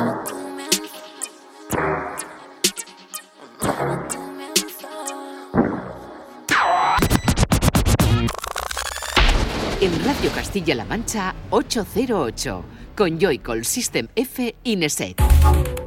En Radio Castilla-La Mancha 808 con Joycall System F Ineset.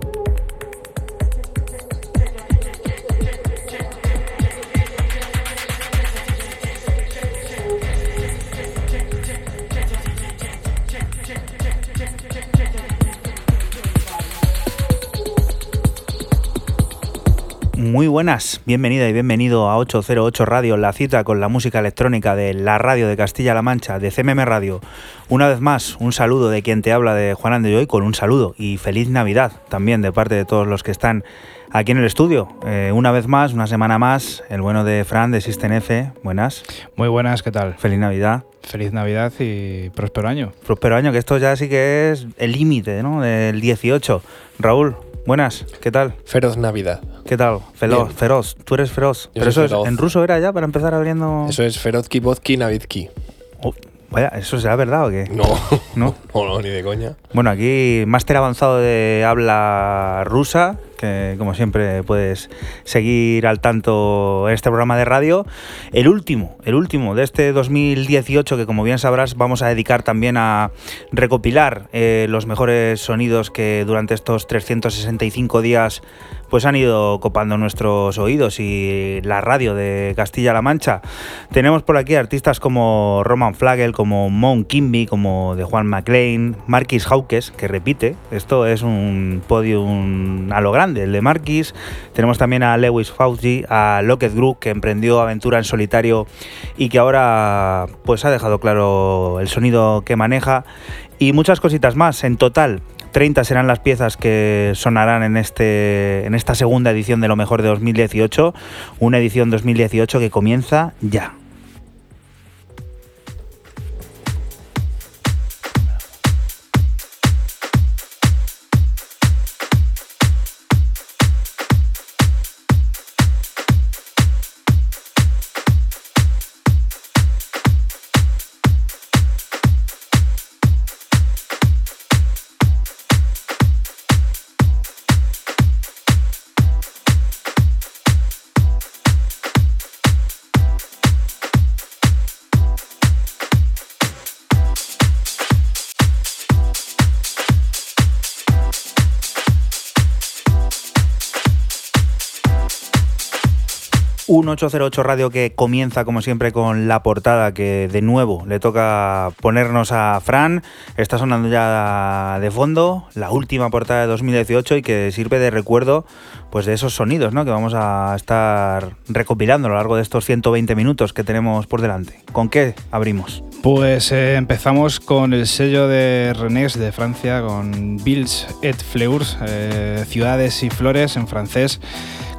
Buenas, bienvenida y bienvenido a 808 Radio, la cita con la música electrónica de la radio de Castilla-La Mancha, de CMM Radio. Una vez más, un saludo de quien te habla de Juan Andeyoy con un saludo y feliz Navidad también de parte de todos los que están aquí en el estudio. Eh, una vez más, una semana más, el bueno de Fran de System F. Buenas. Muy buenas, ¿qué tal? Feliz Navidad. Feliz Navidad y próspero año. Próspero año, que esto ya sí que es el límite, ¿no? Del 18. Raúl, buenas, ¿qué tal? Feroz Navidad. ¿Qué tal? Feroz, feroz. Tú eres feroz. Pero eso es, en ruso era ya para empezar abriendo. Eso es Ferozki, Vodki, Navidki. Oh, vaya, ¿eso será verdad o qué? No. ¿No? no, no, ni de coña. Bueno, aquí máster avanzado de habla rusa, como siempre puedes seguir al tanto este programa de radio. El último, el último de este 2018, que como bien sabrás vamos a dedicar también a recopilar eh, los mejores sonidos que durante estos 365 días pues han ido copando nuestros oídos y la radio de Castilla-La Mancha. Tenemos por aquí artistas como Roman Flagel, como Mon Kimby, como de Juan McLean, Marquis Hawkes, que repite, esto es un podium a lo grande, el de Marquis. Tenemos también a Lewis Fauci, a Lockett Group, que emprendió aventura en solitario y que ahora pues ha dejado claro el sonido que maneja y muchas cositas más. En total, 30 serán las piezas que sonarán en, este, en esta segunda edición de lo mejor de 2018, una edición 2018 que comienza ya. 808 Radio que comienza como siempre con la portada que de nuevo le toca ponernos a Fran. Está sonando ya de fondo la última portada de 2018 y que sirve de recuerdo pues de esos sonidos ¿no? que vamos a estar recopilando a lo largo de estos 120 minutos que tenemos por delante. ¿Con qué abrimos? Pues eh, empezamos con el sello de Renés de Francia, con Bills et Fleurs, eh, Ciudades y Flores en francés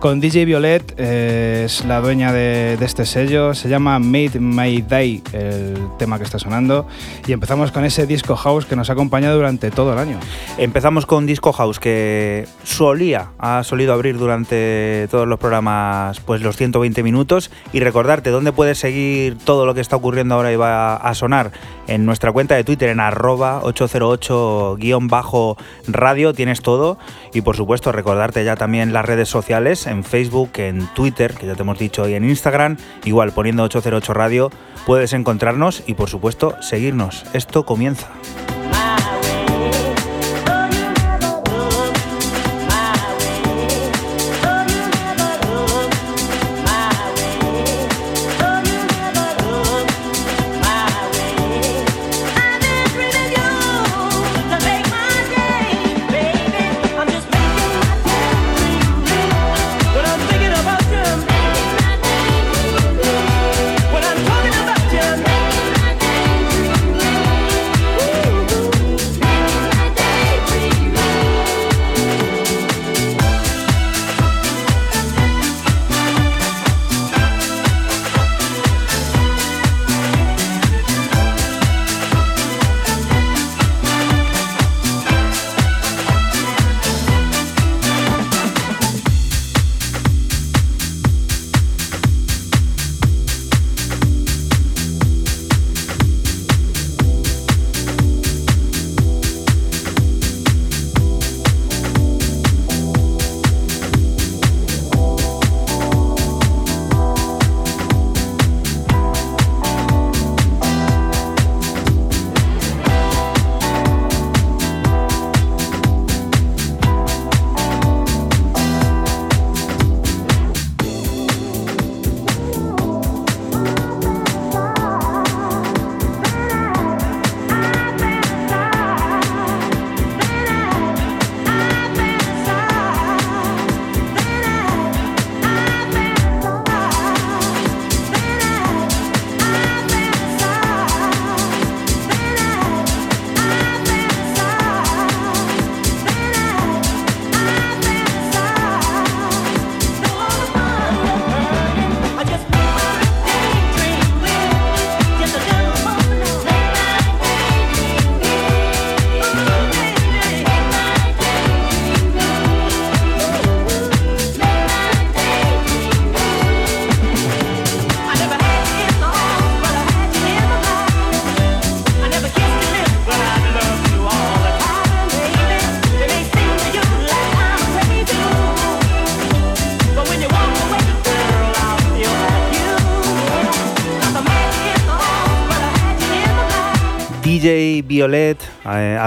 con DJ Violet, eh, es la dueña de, este sello, se llama Made My Day, el tema que está sonando, y empezamos con ese disco house que nos ha acompañado durante todo el año. Empezamos con disco house que solía, ha solido abrir durante todos los programas pues los 120 minutos y recordarte dónde puedes seguir todo lo que está ocurriendo ahora y va a sonar en nuestra cuenta de Twitter en arroba 808-radio, tienes todo y por supuesto recordarte ya también las redes sociales en Facebook, en Twitter, que ya te hemos dicho, y en Instagram, igual poniendo 808 Radio, puedes encontrarnos y por supuesto seguirnos. Esto comienza.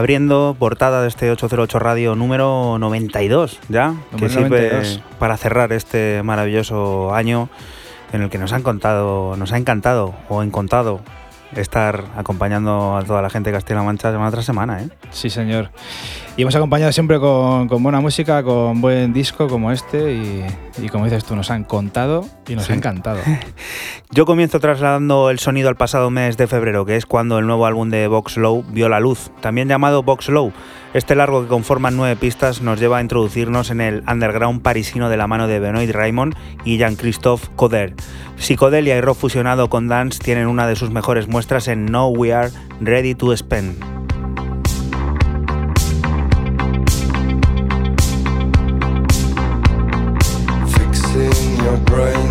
Abriendo portada de este 808 Radio número 92, ¿ya? que sirve para cerrar este maravilloso año en el que nos han contado, nos ha encantado o encontrado estar acompañando a toda la gente de Castilla-La Mancha semana tras semana, ¿eh? Sí, señor. Y hemos acompañado siempre con, buena música, con buen disco como este y, como dices tú, nos han contado y nos ha encantado. Yo comienzo trasladando el sonido al pasado mes de febrero, que es cuando el nuevo álbum de Vox Low vio la luz, también llamado Vox Low. Este largo que conforma nueve pistas nos lleva a introducirnos en el underground parisino de la mano de Benoit Raymond y Jean-Christophe Coder. Psicodelia y rock fusionado con dance tienen una de sus mejores muestras en No We Are Ready to Spend. Right.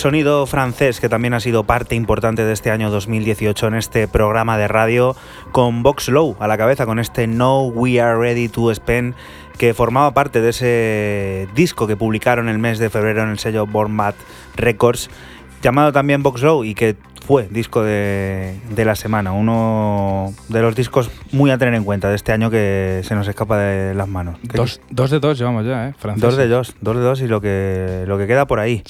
Sonido francés, que también ha sido parte importante de este año 2018 en este programa de radio, con Vox Low a la cabeza, con este No We Are Ready to Spend, que formaba parte de ese disco que publicaron el mes de febrero en el sello Born Records, llamado también Vox Low y que fue disco de, la semana, uno de los discos muy a tener en cuenta de este año que se nos escapa de las manos. Dos, de dos llevamos ya, ¿eh? Dos de dos, dos de dos y lo que, lo que queda por ahí.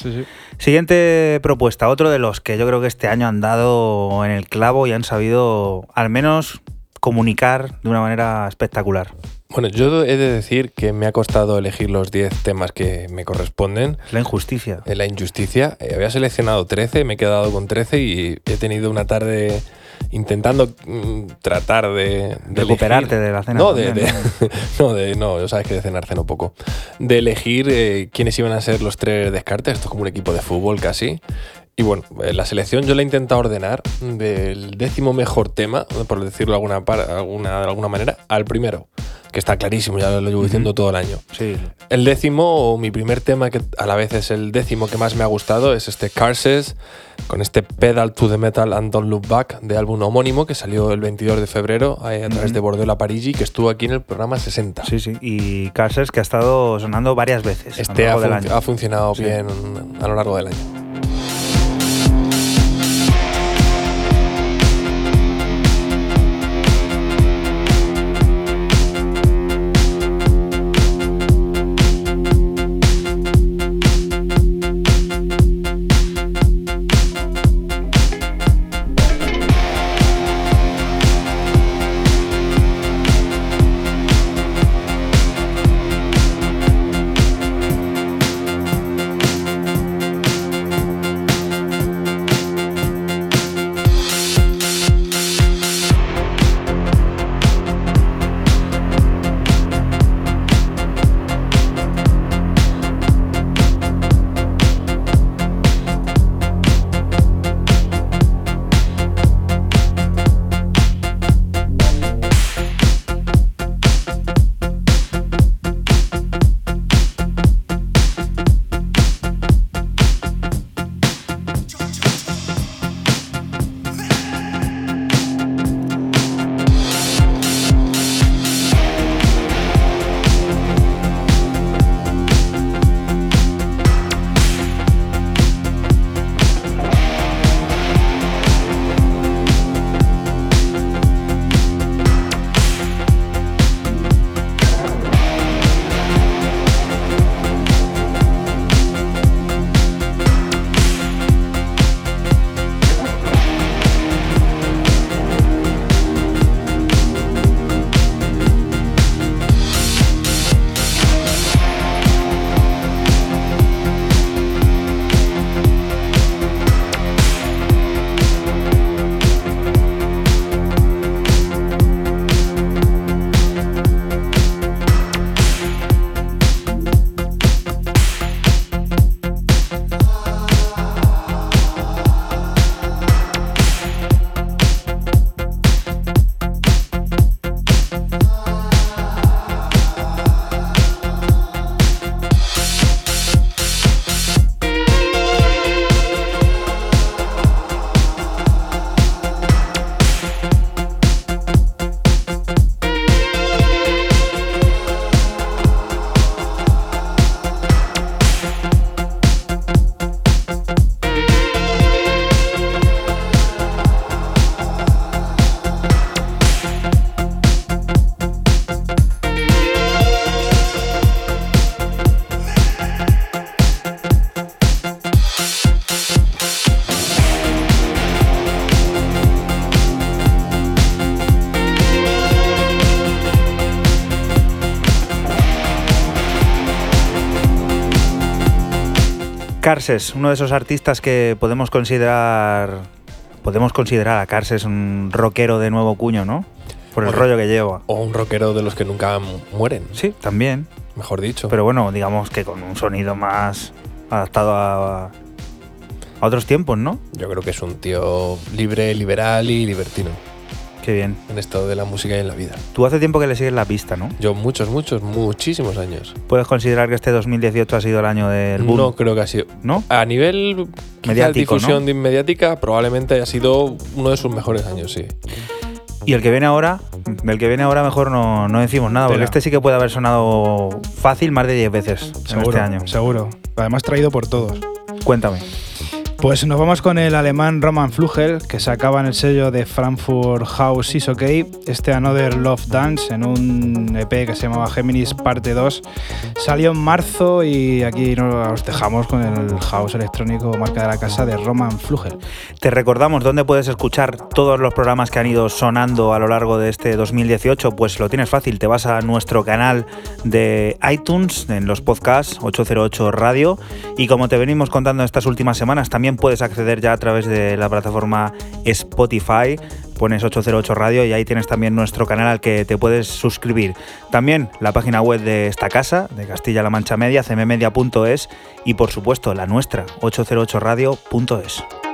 Siguiente propuesta, otro de los que yo creo que este año han dado en el clavo y han sabido al menos comunicar de una manera espectacular. Bueno, yo he de decir que me ha costado elegir los 10 temas que me corresponden. La injusticia. La injusticia. Eh, había seleccionado 13, me he quedado con 13 y he tenido una tarde intentando mm, tratar de, recuperarte de la cena. No, de, ¿no? de, no, sabes que de cenar ceno poco. De elegir eh, quiénes iban a ser los tres descartes. Esto es como un equipo de fútbol casi. Y bueno, eh, la selección yo la he intentado ordenar del décimo mejor tema, por decirlo de alguna, par- alguna, de alguna manera, al primero, que está clarísimo, ya lo llevo diciendo todo el año. Sí. El décimo, o mi primer tema, que a la vez es el décimo que más me ha gustado, es este Carses, con este Pedal to the Metal and Don't Look Back de álbum homónimo que salió el 22 de febrero a través de Bordel a Parigi, que estuvo aquí en el programa 60. Sí, sí. Y Carses que ha estado sonando varias veces. a lo Este ha, largo del func- año. ha funcionado Sí. bien a lo largo del año. Carses, uno de esos artistas que podemos considerar. Podemos considerar a Carses un rockero de nuevo cuño, ¿no? Por el rollo que lleva. O un rockero de los que nunca mu- mueren, Sí, también. mejor dicho. Pero bueno, digamos que con un sonido más adaptado a, a otros tiempos, ¿no? Yo creo que es un tío libre, liberal y libertino Qué bien. en esto de la música y en la vida. Tú hace tiempo que le sigues la pista, ¿no? Yo muchos, muchos, muchísimos años. ¿Puedes considerar que este 2018 ha sido el año del boom? No creo que ha sido. ¿No? A nivel Mediático, difusión ¿no? de inmediática, probablemente haya sido uno de sus mejores años, sí. Y el que viene ahora, del que viene ahora mejor no, no decimos nada, porque este sí que puede haber sonado fácil más de 10 veces en este año. seguro. Además traído por todos. Cuéntame. Pues nos vamos con el alemán Roman Flugel, que sacaba en el sello de Frankfurt House Is OK este Another Love Dance en un EP que se llamaba Géminis Parte 2. Salió en marzo y aquí nos dejamos con el house electrónico marca de la casa de Roman Flugel. Te recordamos dónde puedes escuchar todos los programas que han ido sonando a lo largo de este 2018. Pues lo tienes fácil, te vas a nuestro canal de iTunes, en los podcasts 808 Radio. Y como te venimos contando estas últimas semanas, también puedes acceder ya a través de la plataforma Spotify pones 808 Radio y ahí tienes también nuestro canal al que te puedes suscribir. También la página web de esta casa, de Castilla-La Mancha Media, cmmedia.es y por supuesto la nuestra, 808radio.es.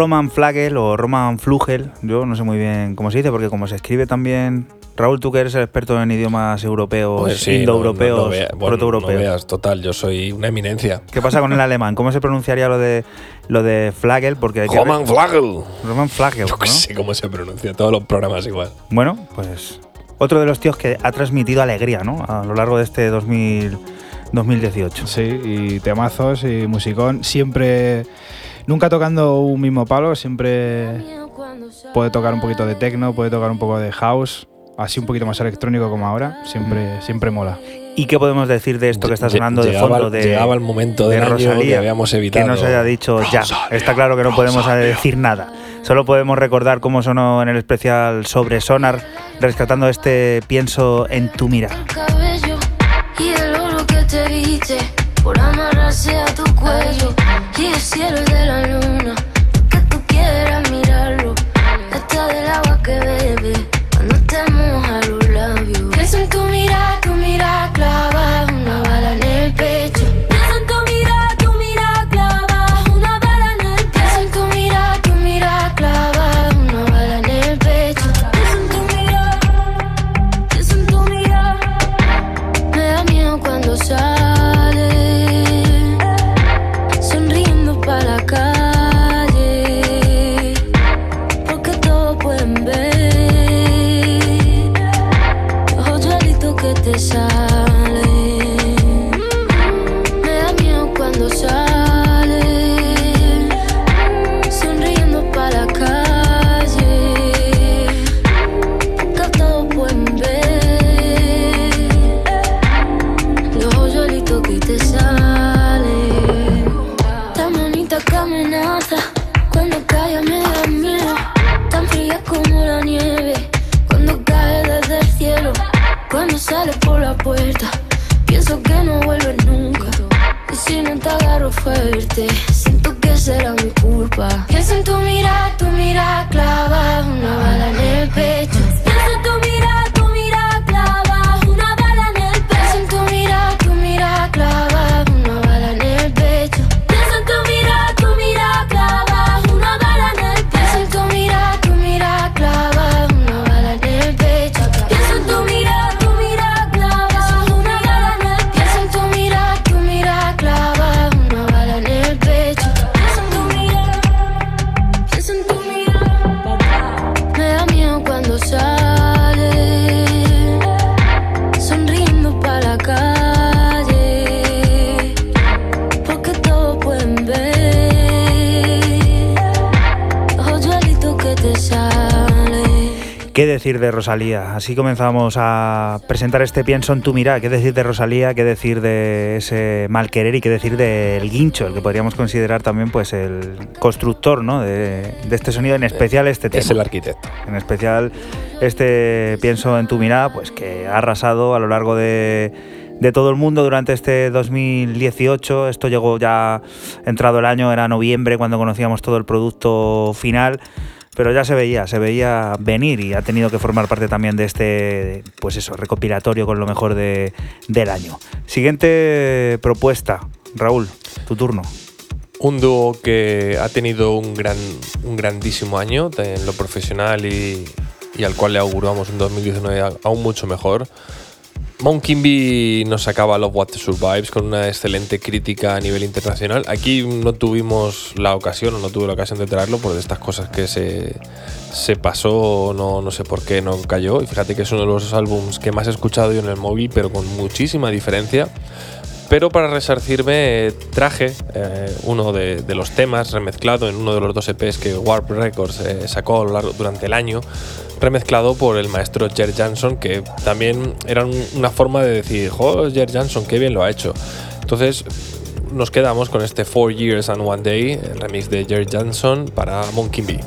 Roman Flagel o Roman Flugel, yo no sé muy bien cómo se dice, porque como se escribe también. Raúl, tú que eres el experto en idiomas europeos, Pues sí, indoeuropeos, no, no vea- bueno, protoeuropeos. no veas, total, yo soy una eminencia. ¿Qué pasa con el alemán? ¿Cómo se pronunciaría lo de lo de Flagel? Porque hay que Roman Flagel. Roman Flagel, Yo ¿no? qué sé cómo se pronuncia, todos los programas igual. Bueno, pues otro de los tíos que ha transmitido alegría, ¿no? A lo largo de este 2000, 2018. Sí, y temazos y musicón. Siempre, nunca tocando un mismo palo, siempre puede tocar un poquito de techno, puede tocar un poco de house, así un poquito más electrónico como ahora. Siempre, siempre mola. ¿Y qué podemos decir de esto que está sonando de fondo de, llegaba el momento de año Rosalía? que habíamos evitado. Que no se haya dicho ya. Está claro que no podemos decir nada. Solo podemos recordar cómo sonó en el especial sobre Sonar, rescatando este pienso en tu mira. cabello y el oro que te viste por amarrarse a tu cuello y el cielo de la luna. Que tú quieras mirarlo está del agua que bebe cuando te moja los labios. Pienso en tu mira tu mira clava siento que será mi culpa. Pienso en tu mira, tu mira clava decir de Rosalía? Así comenzamos a presentar este Pienso en tu mirada. ¿Qué decir de Rosalía? ¿Qué decir de ese mal querer? ¿Y qué decir del guincho? El que podríamos considerar también pues el constructor ¿no? de, este sonido, en especial este tema. Es el arquitecto. En especial este Pienso en tu mirada, pues que ha arrasado a lo largo de, de todo el mundo durante este 2018. Esto llegó ya entrado el año, era noviembre cuando conocíamos todo el producto final pero ya se veía, se veía venir y ha tenido que formar parte también de este, pues eso, recopilatorio con lo mejor de, del año. Siguiente propuesta, Raúl, tu turno. Un dúo que ha tenido un, gran, un grandísimo año en lo profesional y, y al cual le auguramos un 2019 aún mucho mejor. Mount Kimby nos sacaba Love What Survives con una excelente crítica a nivel internacional. Aquí no tuvimos la ocasión, o no tuve la ocasión de traerlo por estas cosas que se, se pasó, no, no sé por qué no cayó. Y fíjate que es uno de los álbums que más he escuchado yo en el móvil, pero con muchísima diferencia. Pero para resarcirme traje eh, uno de, los temas remezclado en uno de los dos EPs que Warp Records eh, sacó durante el año remezclado por el maestro Jer Jansson, que también era una forma de decir, jo, Jer Jansson, qué bien lo ha hecho. Entonces nos quedamos con este Four Years and One Day, el remix de Jer Jansson para Monkey Bee.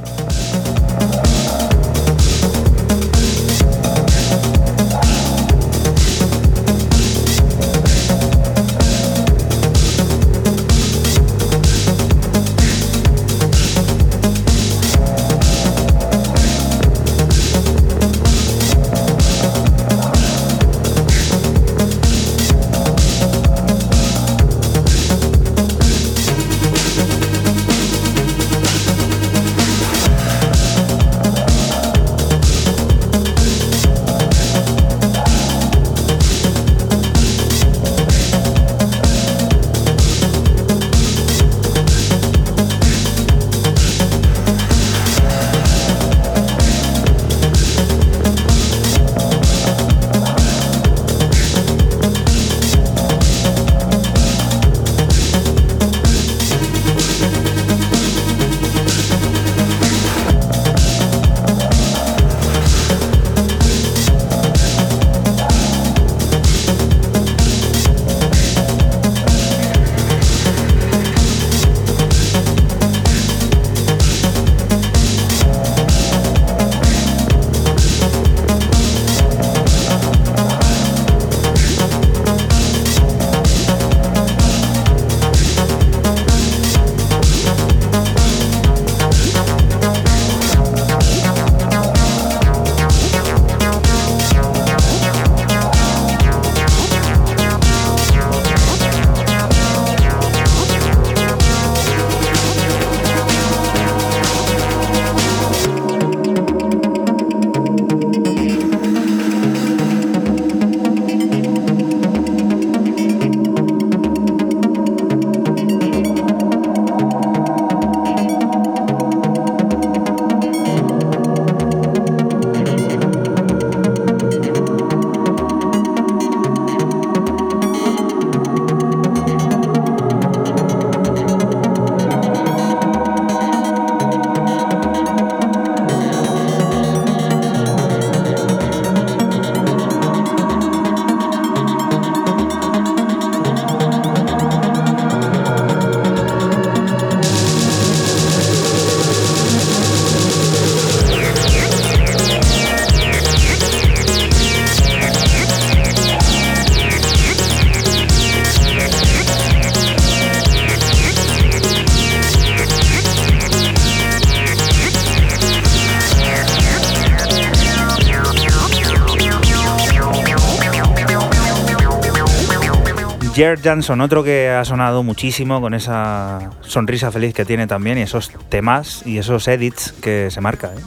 Jared Johnson, otro que ha sonado muchísimo con esa sonrisa feliz que tiene también y esos temas y esos edits que se marca. ¿eh?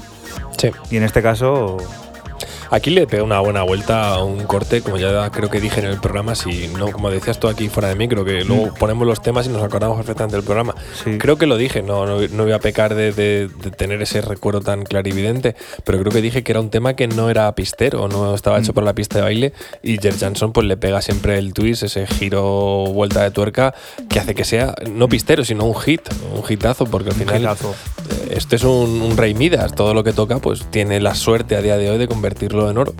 Sí. Y en este caso Aquí le pega una buena vuelta a un corte, como ya creo que dije en el programa, si no, como decías tú aquí fuera de mí, creo que luego mm. ponemos los temas y nos acordamos perfectamente del programa. Creo que lo dije, no, no, voy a pecar de, tener ese recuerdo tan clarividente, pero creo que dije que era un tema que no era pistero, no estaba hecho mm. por la pista de baile y Jer Jansson pues le pega siempre el twist, ese giro vuelta de tuerca que hace que sea no pistero, sino un hit, un hitazo, porque al final este es un, rey Midas, todo lo que toca pues tiene la suerte a día de hoy de convertirlo en oro.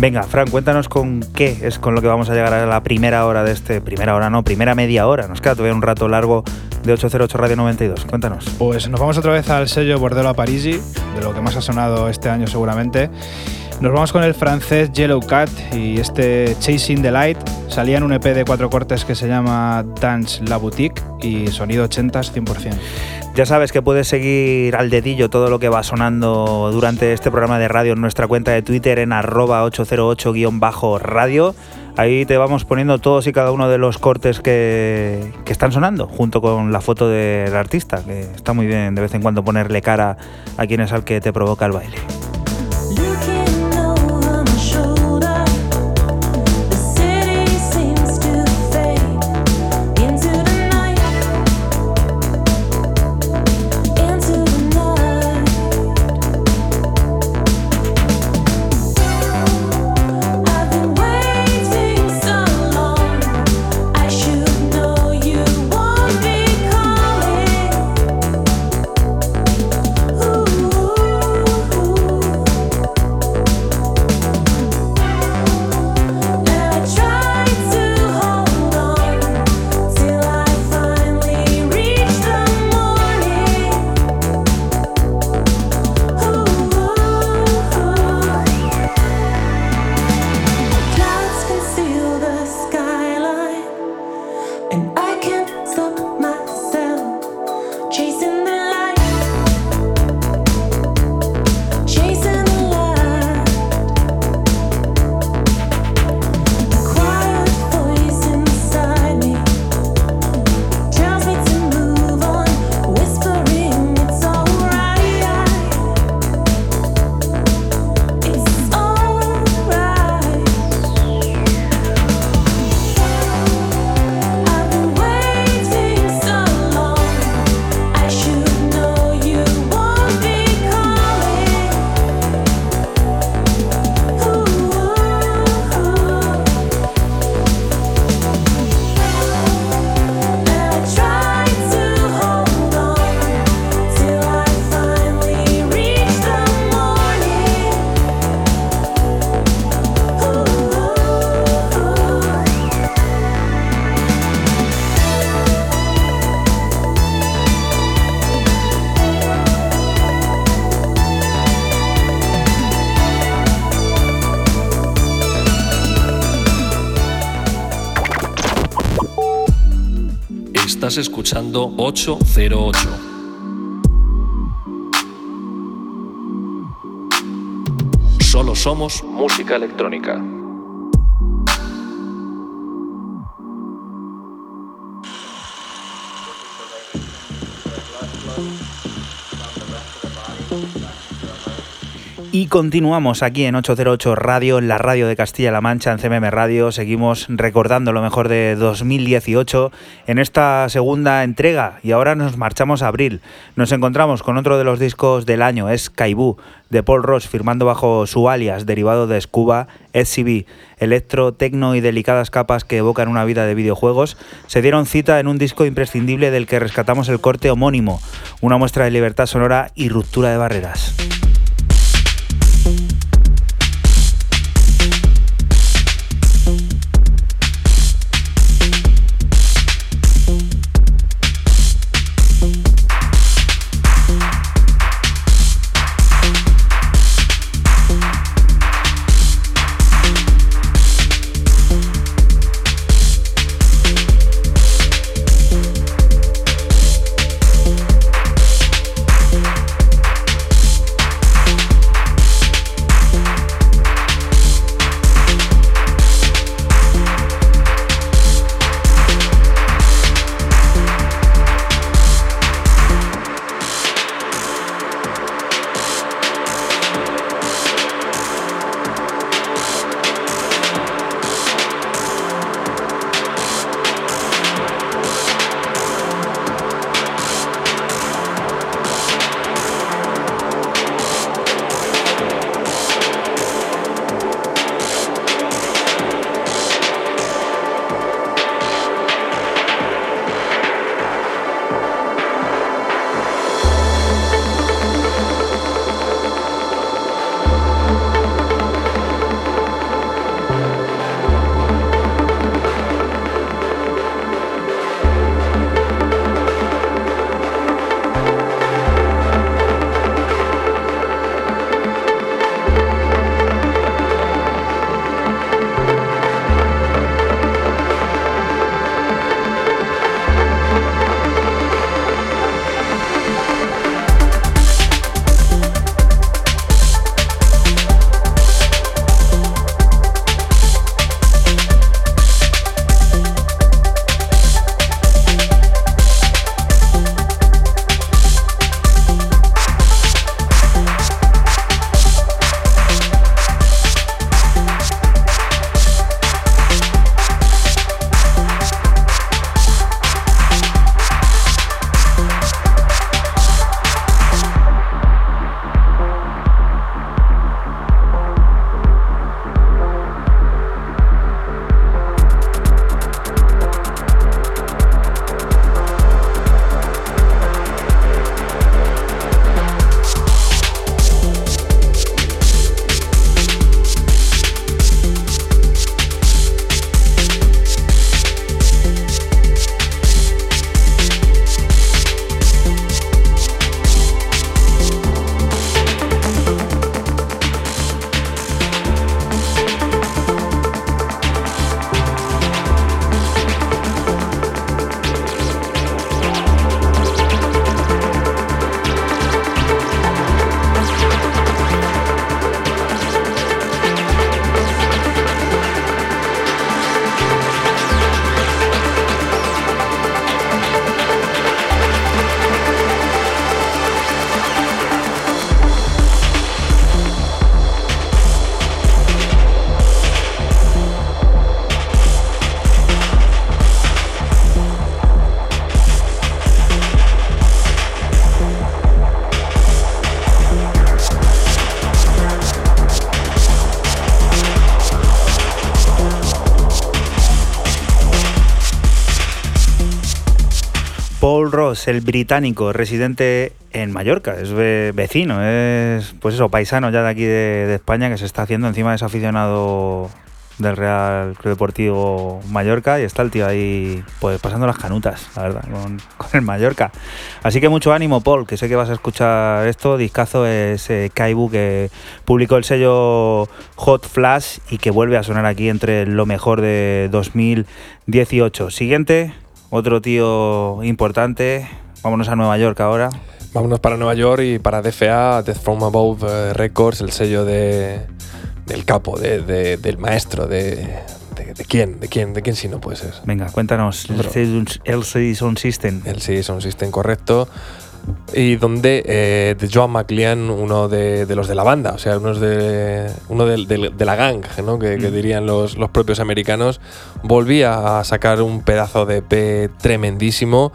Venga, Fran, cuéntanos con qué es con lo que vamos a llegar a la primera hora de este, primera hora no, primera media hora, nos queda todavía un rato largo de 808 Radio 92, cuéntanos. Pues nos vamos otra vez al sello Bordello a Parisi, de lo que más ha sonado este año seguramente. Nos vamos con el francés Yellow Cat y este Chasing the Light. Salía en un EP de cuatro cortes que se llama Dance La Boutique y sonido 80s 100%. Ya sabes que puedes seguir al dedillo todo lo que va sonando durante este programa de radio en nuestra cuenta de Twitter en arroba 808-radio. Ahí te vamos poniendo todos y cada uno de los cortes que, están sonando, junto con la foto del artista, que está muy bien de vez en cuando ponerle cara a quien es al que te provoca el baile. Escuchando 808. Solo somos música electrónica. Y continuamos aquí en 808 Radio, en la radio de Castilla-La Mancha, en CMM Radio. Seguimos recordando lo mejor de 2018 en esta segunda entrega. Y ahora nos marchamos a abril. Nos encontramos con otro de los discos del año, es Kaibú, de Paul Ross, firmando bajo su alias, derivado de Scuba, SCB. Electro, tecno y delicadas capas que evocan una vida de videojuegos, se dieron cita en un disco imprescindible del que rescatamos el corte homónimo, una muestra de libertad sonora y ruptura de barreras. Ross, el británico residente en Mallorca, es vecino, es pues eso, paisano ya de aquí de, España que se está haciendo encima es aficionado del Real Club Deportivo Mallorca y está el tío ahí pues pasando las canutas, la verdad, con, con el Mallorca. Así que mucho ánimo, Paul, que sé que vas a escuchar esto. Discazo es eh, Kaibu que publicó el sello Hot Flash y que vuelve a sonar aquí entre lo mejor de 2018. Siguiente, otro tío importante. Vámonos a Nueva York ahora. Vámonos para Nueva York y para DFA, Death From Above eh, Records, el sello de, del capo, de, de- del maestro, de, de, quién, de quién, de quién si no puede ser. Venga, cuéntanos el el Sound System. El Sound System correcto. Y donde eh, de Joan McLean, uno de, de los de la banda, o sea, uno de, uno de, la gang, ¿no? que, que Mm. dirían los, los propios americanos, volvía a sacar un pedazo de EP tremendísimo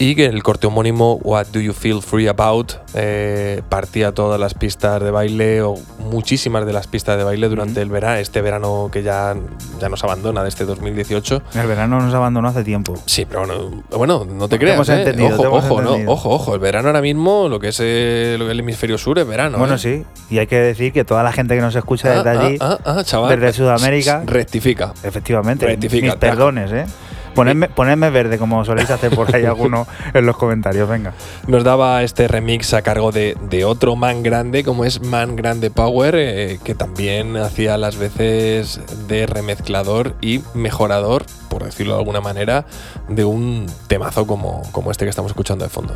y que el corte homónimo What Do You Feel Free About eh, partía todas las pistas de baile o muchísimas de las pistas de baile durante Mm. el verano, este verano que ya, ya nos abandona de este 2018. El verano nos abandonó hace tiempo. Sí, pero bueno, bueno no te Te creas. hemos ¿eh? entendido, ojo, te ojo, no, ojo, ojo. El verano ahora mismo, lo que es eh, que es el hemisferio sur es verano. Bueno, ¿eh? sí, y hay que decir que toda la gente que nos escucha Ah, desde allí, ah, ah, ah, chaval. desde Sudamérica, Rectifica. efectivamente, rectifica, mis perdones, ¿eh? Ponedme, ponedme verde como soléis hacer por ahí alguno en los comentarios, venga. Nos daba este remix a cargo de, de otro man grande, como es Man Grande Power, eh, que también hacía las veces de remezclador y mejorador, por decirlo de alguna manera, de un temazo como, como este que estamos escuchando de fondo.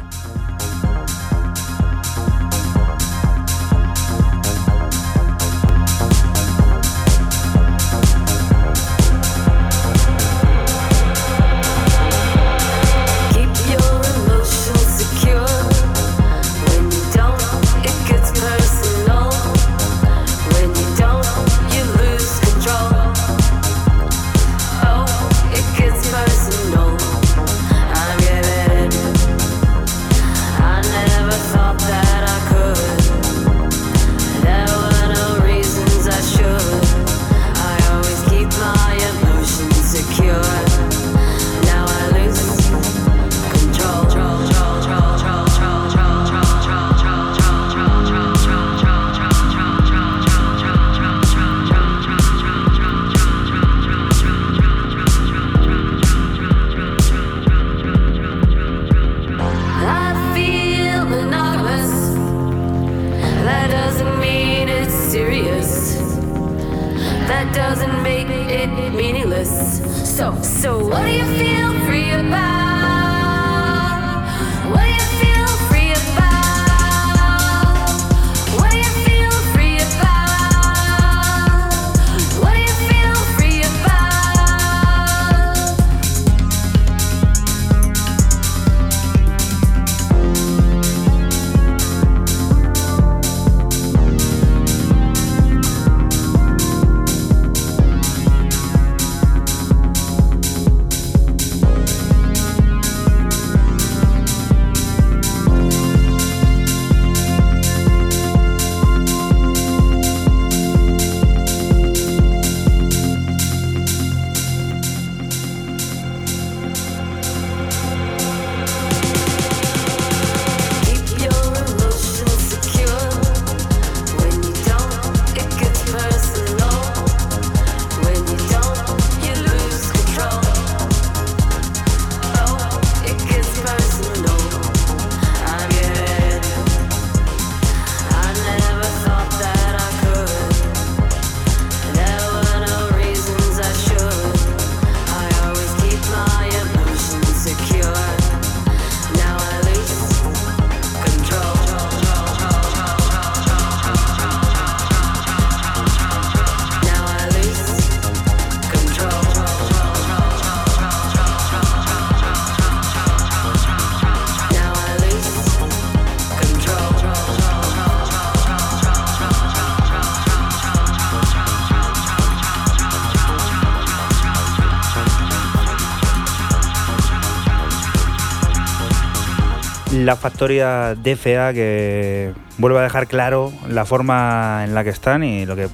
La factoría DFA que vuelve a dejar claro la forma en la que están y lo que,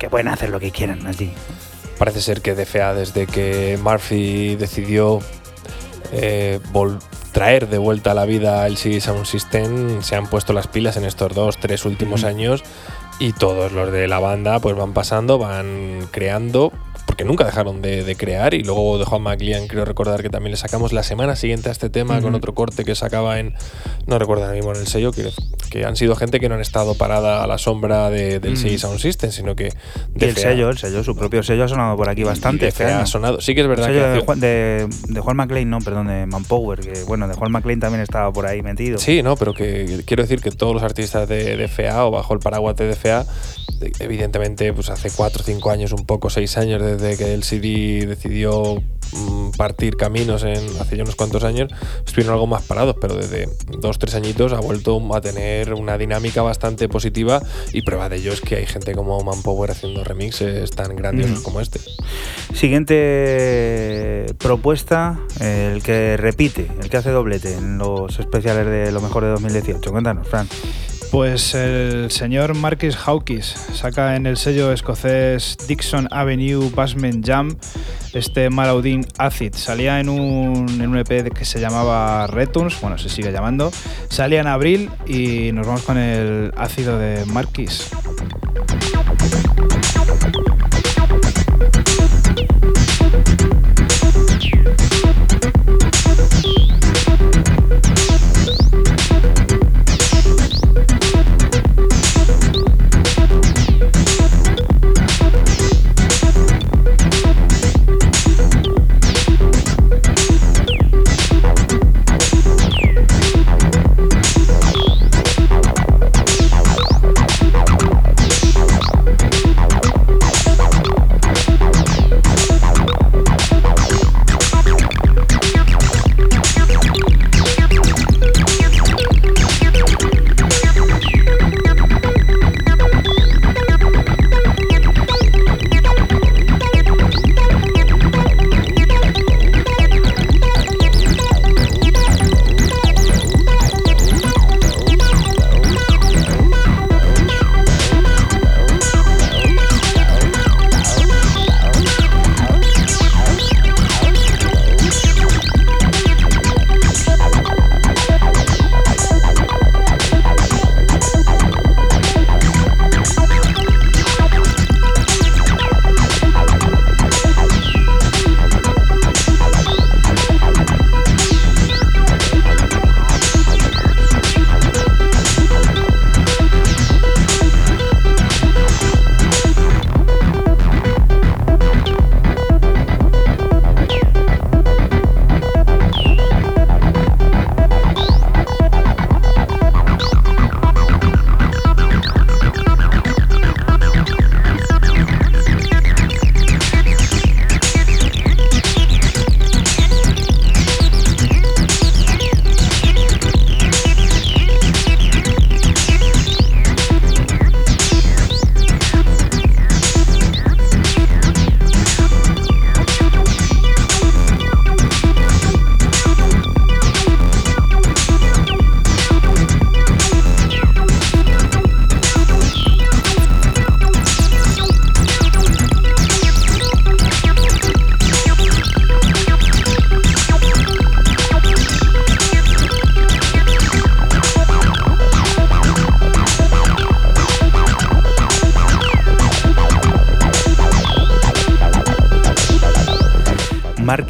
que pueden hacer lo que quieran allí. Parece ser que DFA, desde que Murphy decidió eh, traer de vuelta a la vida el CD Sound System, se han puesto las pilas en estos dos, tres últimos años y todos los de la banda pues van pasando, van creando porque nunca dejaron de, crear. Y luego de Juan McLean, creo recordar que también le sacamos la semana siguiente a este tema con otro corte que sacaba en, no recuerdo ahora mismo en el sello, que, que han sido gente que no han estado parada a la sombra de, del uh Sound System, sino que. De el sello, el sello, su propio sello ha sonado por aquí bastante. Este ha sonado. Sí que es verdad. que de, Juan, de, Juan McLean, no, perdón, de Manpower, que bueno, de Juan McLean también estaba por ahí metido. Sí, no, pero que quiero decir que todos los artistas de, de FA o bajo el paraguas de FA, evidentemente, pues hace 4 o 5 años, un poco, 6 años desde que el CD decidió mm, partir caminos en hace ya unos cuantos años, estuvieron algo más parados, pero desde dos, tres añitos ha vuelto a tener una dinámica bastante positiva y prueba de ello es que hay gente como Manpower haciendo remixes tan grandiosos como este. Siguiente propuesta, el que repite, el que hace doblete en los especiales de lo mejor de 2018. Cuéntanos, Fran. Pues el señor Marcus Hawkins saca en el sello escocés Dixon Avenue Basement Jam este Malaudin Acid. Salía en un, en un EP que se llamaba Returns, bueno, se sigue llamando. Salía en abril y nos vamos con el ácido de Marquis.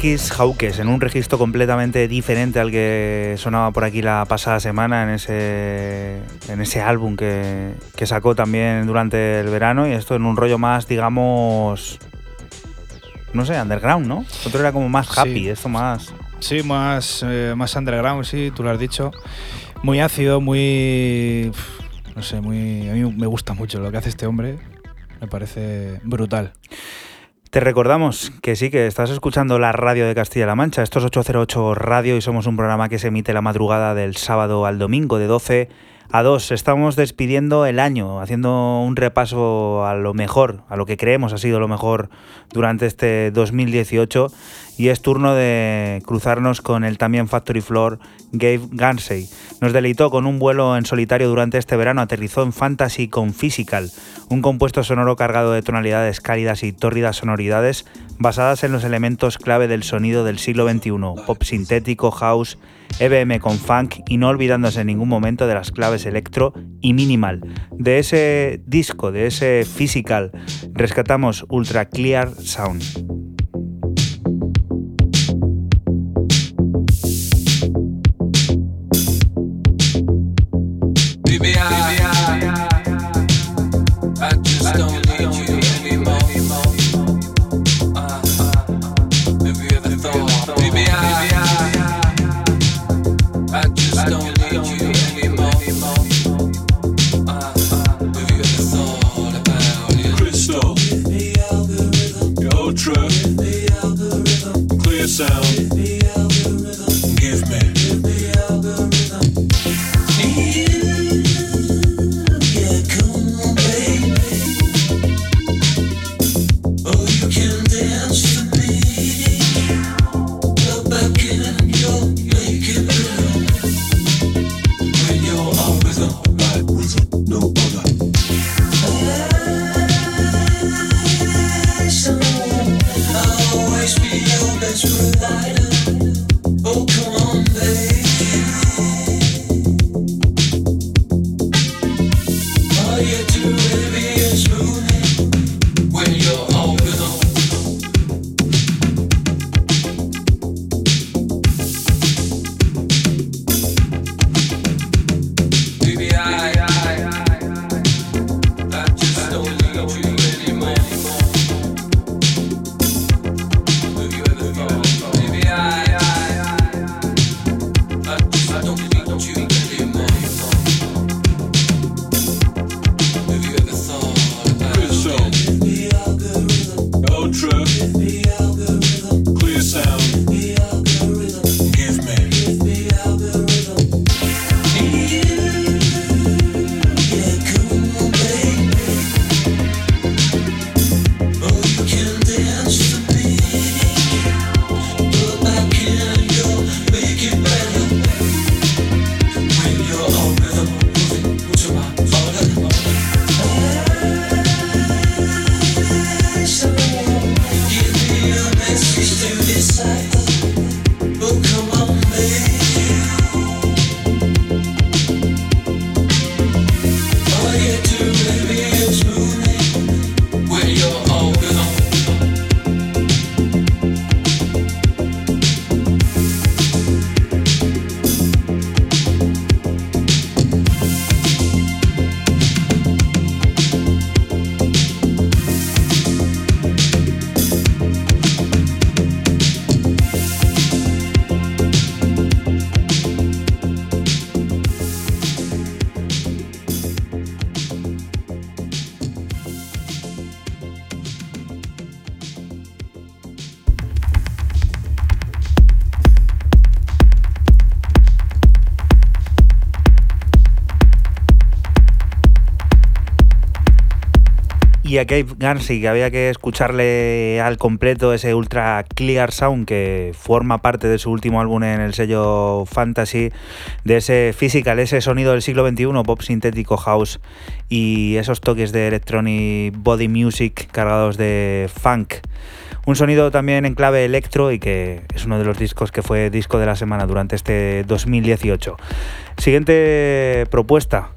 Hawkes en un registro completamente diferente al que sonaba por aquí la pasada semana en ese, en ese álbum que, sacó también durante el verano y esto en un rollo más, digamos, no sé, underground, ¿no? Otro era como más happy, esto más... Sí, más, eh, más underground, sí, tú lo has dicho. Muy ácido, muy... No sé, muy... A mí me gusta mucho lo que hace este hombre. Me parece brutal. Te recordamos que sí, que estás escuchando la radio de Castilla-La Mancha. Esto es 808 Radio y somos un programa que se emite la madrugada del sábado al domingo de 12 a 2. Estamos despidiendo el año, haciendo un repaso a lo mejor, a lo que creemos ha sido lo mejor durante este 2018 y es turno de cruzarnos con el también Factory Floor Gabe Gansey. Nos deleitó con un vuelo en solitario durante este verano, aterrizó en Fantasy con Physical, un compuesto sonoro cargado de tonalidades cálidas y tórridas sonoridades basadas en los elementos clave del sonido del siglo XXI, pop sintético, house, EBM con funk y no olvidándose en ningún momento de las claves electro y minimal. De ese disco, de ese Physical, rescatamos Ultra Clear Sound. Baby. A Gabe Gansey, que había que escucharle al completo ese ultra clear sound que forma parte de su último álbum en el sello Fantasy, de ese physical, ese sonido del siglo XXI, pop sintético house y esos toques de electronic body music cargados de funk. Un sonido también en clave electro y que es uno de los discos que fue disco de la semana durante este 2018. Siguiente propuesta.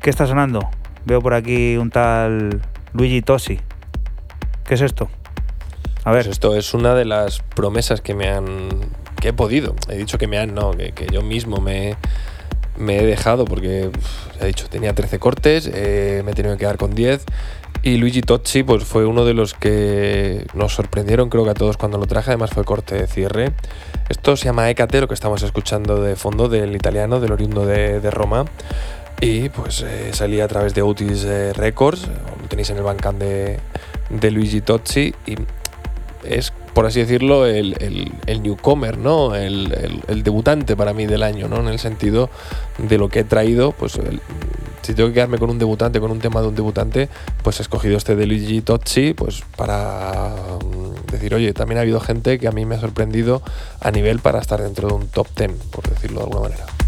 ¿Qué está sonando? Veo por aquí un tal Luigi Tosi. ¿Qué es esto? A ver. Pues esto es una de las promesas que me han. que he podido. He dicho que me han, no, que, yo mismo me, me, he dejado porque, he dicho, tenía 13 cortes, eh, me he tenido que quedar con 10. Y Luigi Tocci pues, fue uno de los que nos sorprendieron, creo que a todos cuando lo traje, además fue corte de cierre. Esto se llama Ecate, lo que estamos escuchando de fondo del italiano, del oriundo de, de Roma. Y pues eh, salía a través de Otis eh, Records, lo tenéis en el bancán de, Luigi Tozzi, y es, por así decirlo, el, newcomer, ¿no? El, debutante para mí del año, ¿no? En el sentido de lo que he traído, pues si tengo que quedarme con un debutante, con un tema de un debutante, pues he escogido este de Luigi Tozzi, pues para decir, oye, también ha habido gente que a mí me ha sorprendido a nivel para estar dentro de un top 10, por decirlo de alguna manera.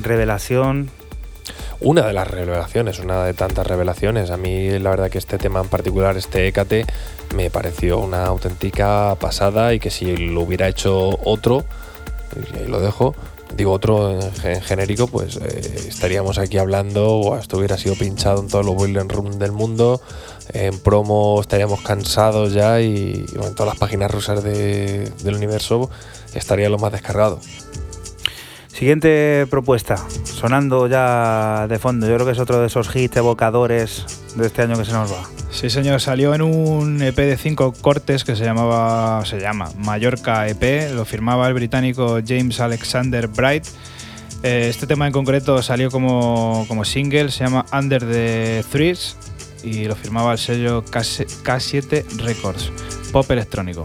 Revelación. Una de las revelaciones, una de tantas revelaciones. A mí la verdad que este tema en particular, este Hécate, me pareció una auténtica pasada y que si lo hubiera hecho otro, y ahí lo dejo, digo otro en, genérico, pues eh, estaríamos aquí hablando o esto hubiera sido pinchado en todos los Boiler Room del mundo. En promo estaríamos cansados ya y, en todas las páginas rusas del universo estaría lo más descargado. Siguiente propuesta, sonando ya de fondo. Yo creo que es otro de esos hits evocadores de este año que se nos va. Sí, señor, salió en un EP de cinco cortes que se llamaba, se llama Mallorca EP, lo firmaba el británico James Alexander Bright. Eh, este tema en concreto salió como, como single, se llama Under the Threes y lo firmaba el sello K7 Records, pop electrónico.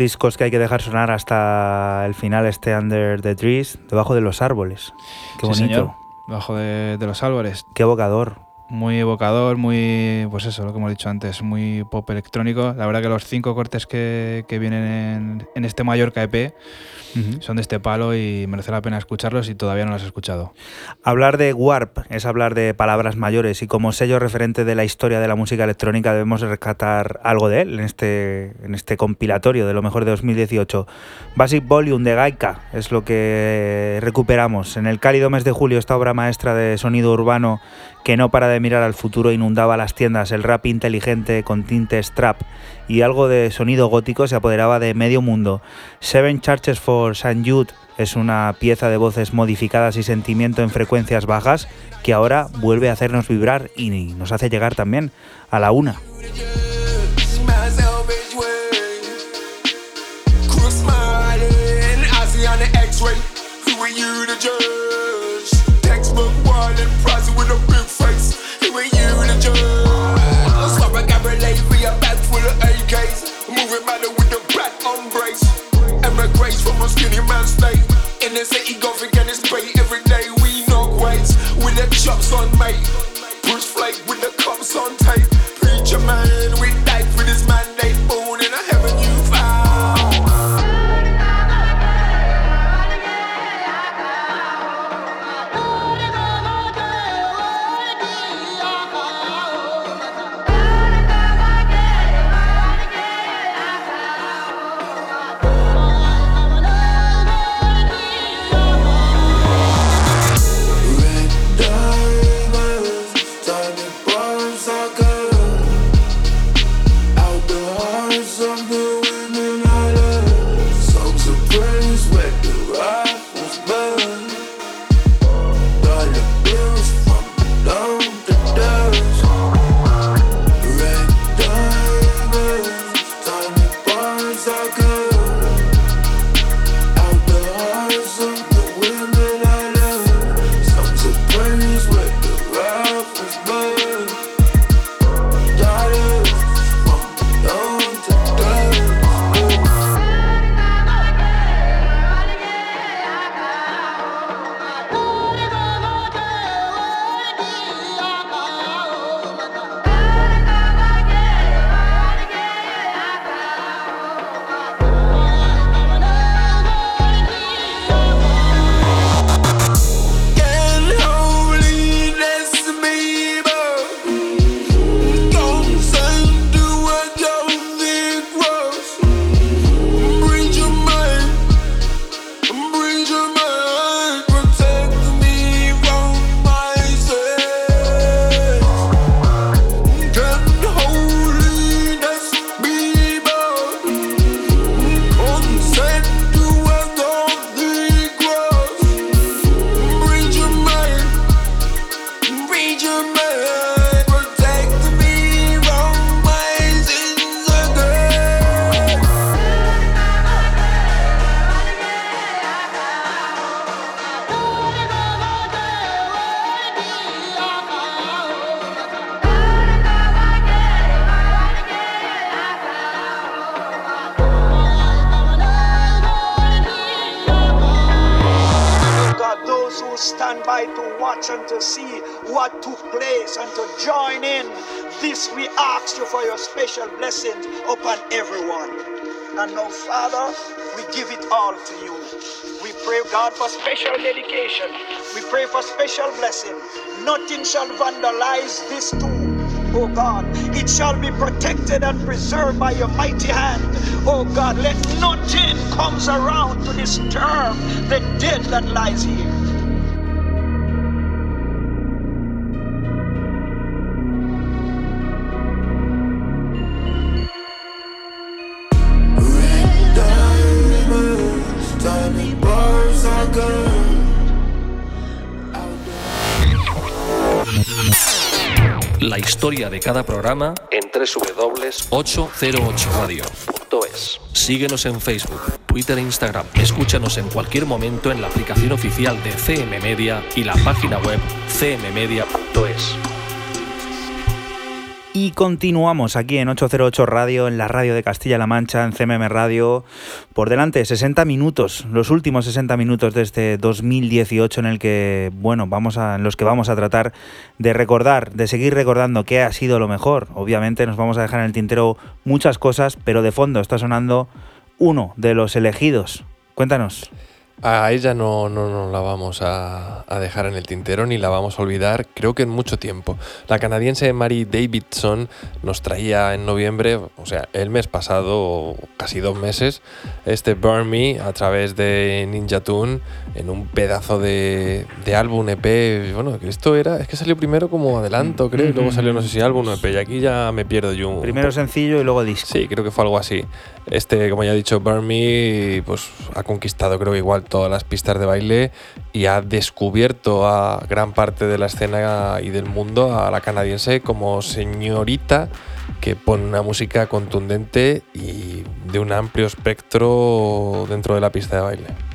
Discos que hay que dejar sonar hasta el final, este Under the Trees, debajo de los árboles. Qué Sí, bonito. señor. Debajo de, de los árboles. Qué evocador. Muy evocador, muy, pues eso, lo que hemos dicho antes, muy pop electrónico. La verdad que los cinco cortes que, que vienen en, en este Mallorca EP son de este palo y merece la pena escucharlos si todavía no los has escuchado. Hablar de Warp es hablar de palabras mayores y como sello referente de la historia de la música electrónica debemos rescatar algo de él en este, en este compilatorio de lo mejor de 2018. Basic Volume de Gaika es lo que recuperamos. En el cálido mes de julio esta obra maestra de sonido urbano que no para de mirar al futuro inundaba las tiendas, el rap inteligente con tintes trap y algo de sonido gótico se apoderaba de medio mundo. Seven Churches for St. Jude es una pieza de voces modificadas y sentimiento en frecuencias bajas que ahora vuelve a hacernos vibrar y nos hace llegar también a la una. Shall vandalize this tomb. Oh God, it shall be protected and preserved by your mighty hand. Oh God, let nothing comes around to disturb the dead that lies here. Historia de cada programa en www.808radio.es. Síguenos en Facebook, Twitter e Instagram. Escúchanos en cualquier momento en la aplicación oficial de CM Media y la página web cmmedia.es. Y continuamos aquí en 808 Radio, en la radio de Castilla-La Mancha, en CMM Radio. Por delante, 60 minutos, los últimos 60 minutos de este 2018 en el que, bueno, vamos a, en los que vamos a tratar de recordar, de seguir recordando qué ha sido lo mejor. Obviamente nos vamos a dejar en el tintero muchas cosas, pero de fondo está sonando uno de los elegidos. Cuéntanos. A ella no, no, no la vamos a, a dejar en el tintero ni la vamos a olvidar, creo que en mucho tiempo. La canadiense Mary Davidson nos traía en noviembre, o sea, el mes pasado, casi dos meses, este Burn Me a través de Ninja Tune en un pedazo de, de álbum EP. Bueno, que esto era, es que salió primero como adelanto, creo, y luego salió no sé si álbum o EP, y aquí ya me pierdo yo. un Primero poco. sencillo y luego disco. Sí, creo que fue algo así. Este, como ya he dicho, Burn Me, pues ha conquistado, creo, igual todas las pistas de baile y ha descubierto a gran parte de la escena y del mundo a la canadiense como señorita que pone una música contundente y de un amplio espectro dentro de la pista de baile.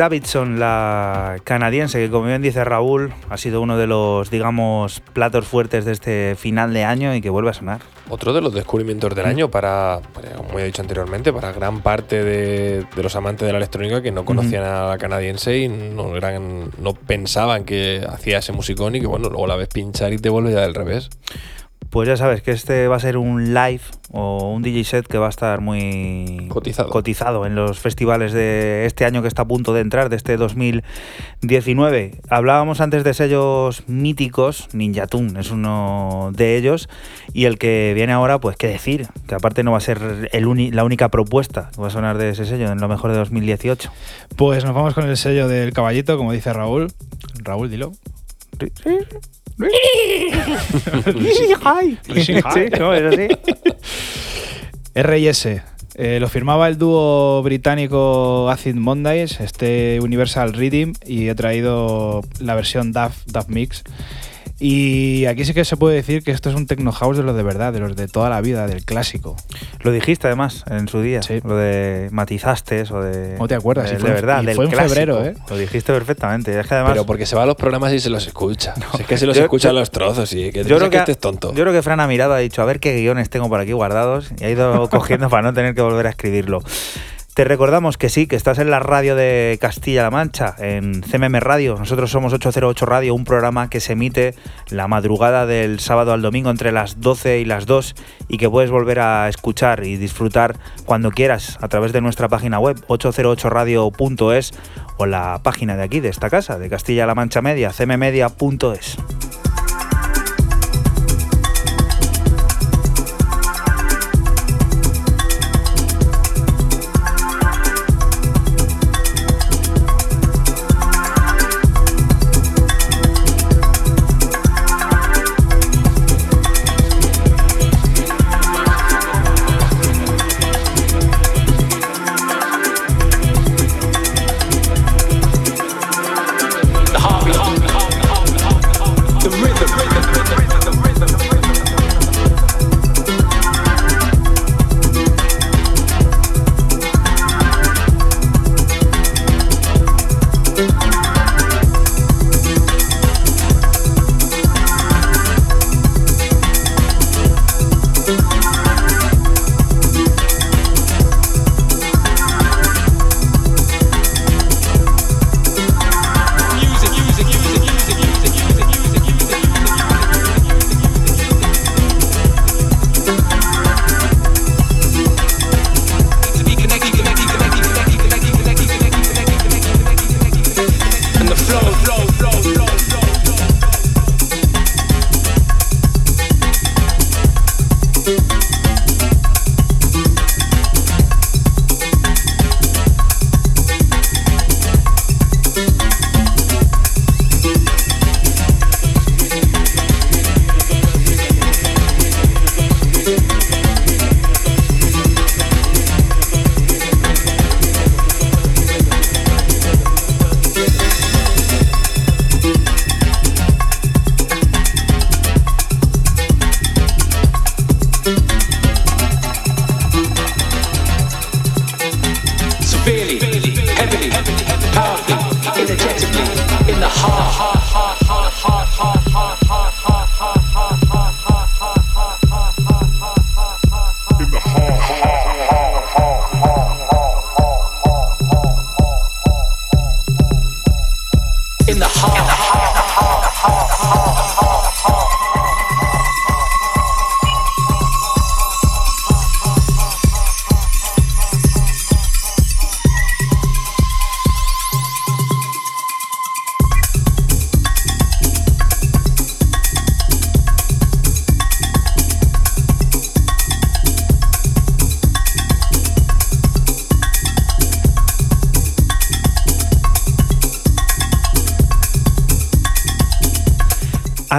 Davidson, la canadiense, que como bien dice Raúl, ha sido uno de los, digamos, platos fuertes de este final de año y que vuelve a sonar. Otro de los descubrimientos del año para, para, como he dicho anteriormente, para gran parte de, de los amantes de la electrónica que no conocían a la canadiense y no, eran, no pensaban que hacía ese musicón y que bueno, luego la ves pinchar y te vuelve ya del revés. Pues ya sabes que este va a ser un live o un DJ set que va a estar muy Cotizado. cotizado en los festivales de este año que está a punto de entrar, de este 2019. Hablábamos antes de sellos míticos, Ninja Tune es uno de ellos, y el que viene ahora, pues qué decir, que aparte no va a ser el uni- la única propuesta que va a sonar de ese sello en lo mejor de 2018. Pues nos vamos con el sello del caballito, como dice Raúl. Raúl, dilo. Sí, no, es así. R&S. eh, lo firmaba el dúo británico Acid Mondays, este Universal Rhythm, y he traído la versión DAF, DAF Mix. Y aquí sí que se puede decir que esto es un techno house de los de verdad, de los de toda la vida, del clásico. Lo dijiste además en su día. Sí. Lo de matizaste o de. ¿No te acuerdas? De, fue de verdad, y del fue en clásico. febrero, ¿eh? Lo dijiste perfectamente. Es que además. Pero porque se va a los programas y se los escucha. Si es que se los Yo- escucha yo- los trozos y que, yo creo que, que, este es tonto. yo creo que Fran ha mirado, ha dicho, a ver qué guiones tengo por aquí guardados y ha ido cogiendo para no tener que volver a escribirlo. Te recordamos que sí, que estás en la radio de Castilla-La Mancha, en CMM Radio. Nosotros somos 808 Radio, un programa que se emite la madrugada del sábado al domingo entre las 12 y las 2 y que puedes volver a escuchar y disfrutar cuando quieras a través de nuestra página web 808radio.es o la página de aquí, de esta casa, de Castilla-La Mancha Media, cmmedia.es.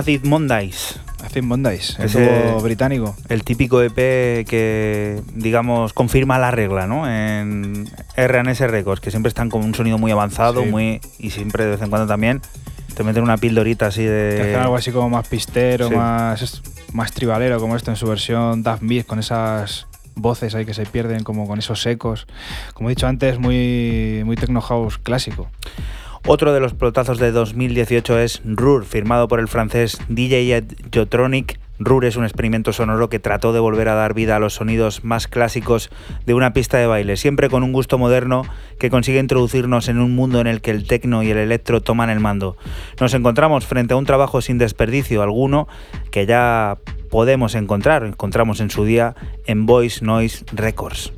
Acid Mondays. Acid Mondays, el británico. El típico EP que, digamos, confirma la regla, ¿no? En R&S Records, que siempre están con un sonido muy avanzado, Sí. muy y siempre de vez en cuando también te meten una pildorita así Que hacen algo de... así como más pistero, sí. más, más tribalero, como esto en su versión Daft Mix, con esas voces ahí que se pierden, como con esos ecos. Como he dicho antes, muy, muy techno house clásico. Otro de los pelotazos de 2018 es Rur, firmado por el francés DJ Jotronic. Rur es un experimento sonoro que trató de volver a dar vida a los sonidos más clásicos de una pista de baile, siempre con un gusto moderno que consigue introducirnos en un mundo en el que el techno y el electro toman el mando. Nos encontramos frente a un trabajo sin desperdicio alguno que ya podemos encontrar, encontramos en su día en Voice Noise Records.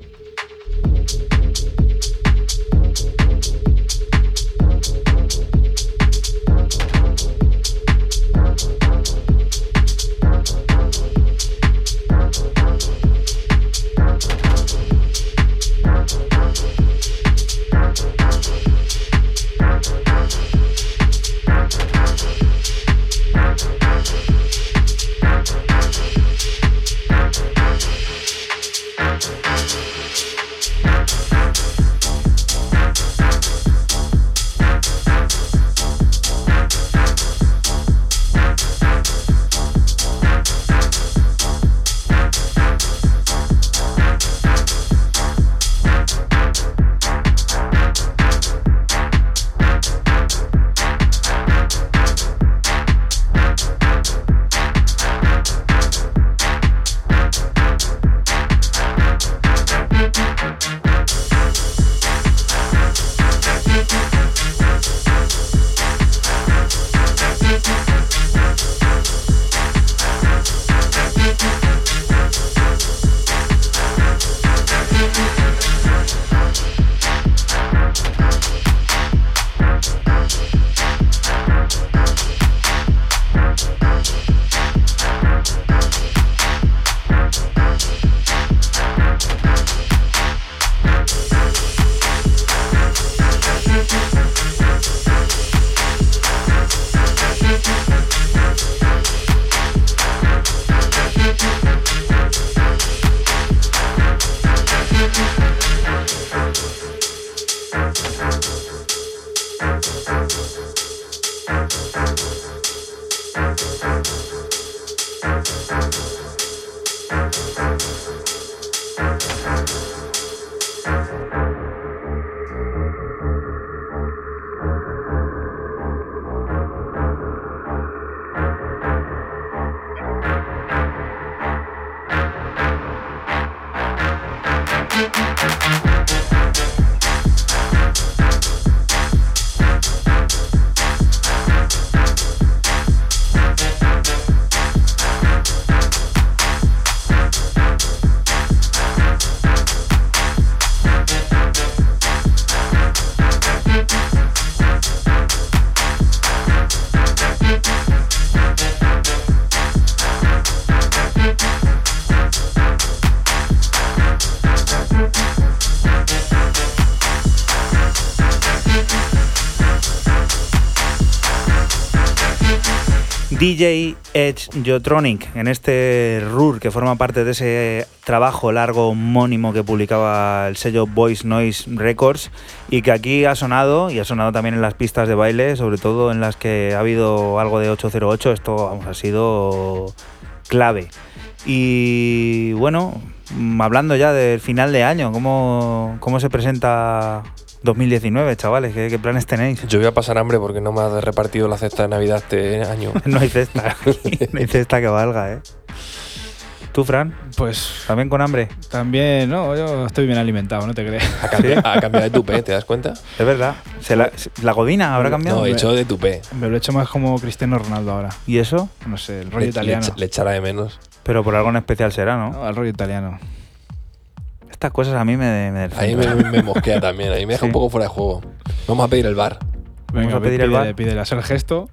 DJ Edge Jotronic en este RUR que forma parte de ese trabajo largo homónimo que publicaba el sello Voice Noise Records y que aquí ha sonado y ha sonado también en las pistas de baile, sobre todo en las que ha habido algo de 808, esto vamos, ha sido clave. Y bueno, hablando ya del final de año, ¿cómo, cómo se presenta 2019, chavales? ¿Qué, qué planes tenéis? Yo voy a pasar hambre porque no me has repartido la cesta de Navidad este año. No hay cesta, no hay cesta que valga, ¿eh? ¿Tú, Fran? Pues ¿También con hambre? también, no, yo estoy bien alimentado, no te crees. Ha cambiado, ha cambiado de tupé, ¿te das cuenta? Es verdad. ¿Se la, ¿La godina habrá cambiado? No, he hecho de tupé. Me lo he hecho más como Cristiano Ronaldo ahora. ¿Y eso? No sé, el rollo Le, italiano. le- le echará de menos. Pero por algo en especial será, ¿no? No, el rollo italiano. Estas cosas a mí me, me A mí me, mosquea también, a mí me deja Sí. un poco fuera de juego. Vamos a pedir el bar. Venga, a pedir el bar. pídele, haz el gesto.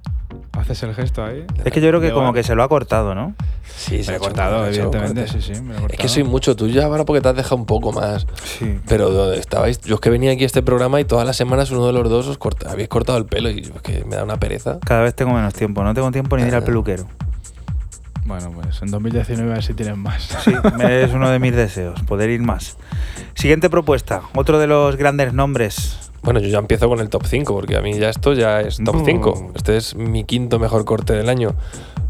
Haces el gesto ahí. Es que yo creo que como que se lo ha cortado, ¿no? Sí, Me lo ha cortado, evidentemente. Sí, sí, me lo he Es que soy mucho tuyo ahora porque te has dejado un poco más. Sí. Pero donde estabais, yo es que venía aquí a este programa y todas las semanas uno de los dos os corta- habéis cortado el pelo y es que me da una pereza. Cada vez tengo menos tiempo. No tengo tiempo ni de ir al peluquero. Bueno, pues en 2019 a ver si tienes más. Sí, es uno de mis deseos, poder ir más. Siguiente propuesta. Otro de los grandes nombres. Bueno, yo ya empiezo con el top 5 porque a mí ya esto ya es top Uh. 5. Este es mi quinto mejor corte del año.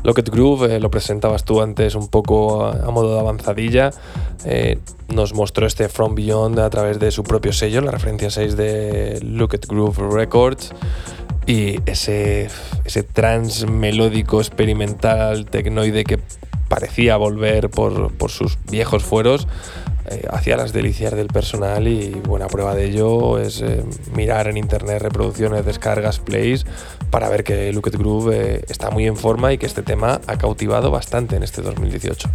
Locket Groove, eh, lo presentabas tú antes un poco a, a modo de avanzadilla. Eh, nos mostró este From Beyond a través de su propio sello, la referencia 6 de Locket Groove Records. Y ese, ese trance melódico experimental tecnoide que parecía volver por, por sus viejos fueros, eh, hacía las delicias del personal y buena prueba de ello es eh, mirar en internet reproducciones, descargas, plays, para ver que Look Groove eh, está muy en forma y que este tema ha cautivado bastante en este 2018.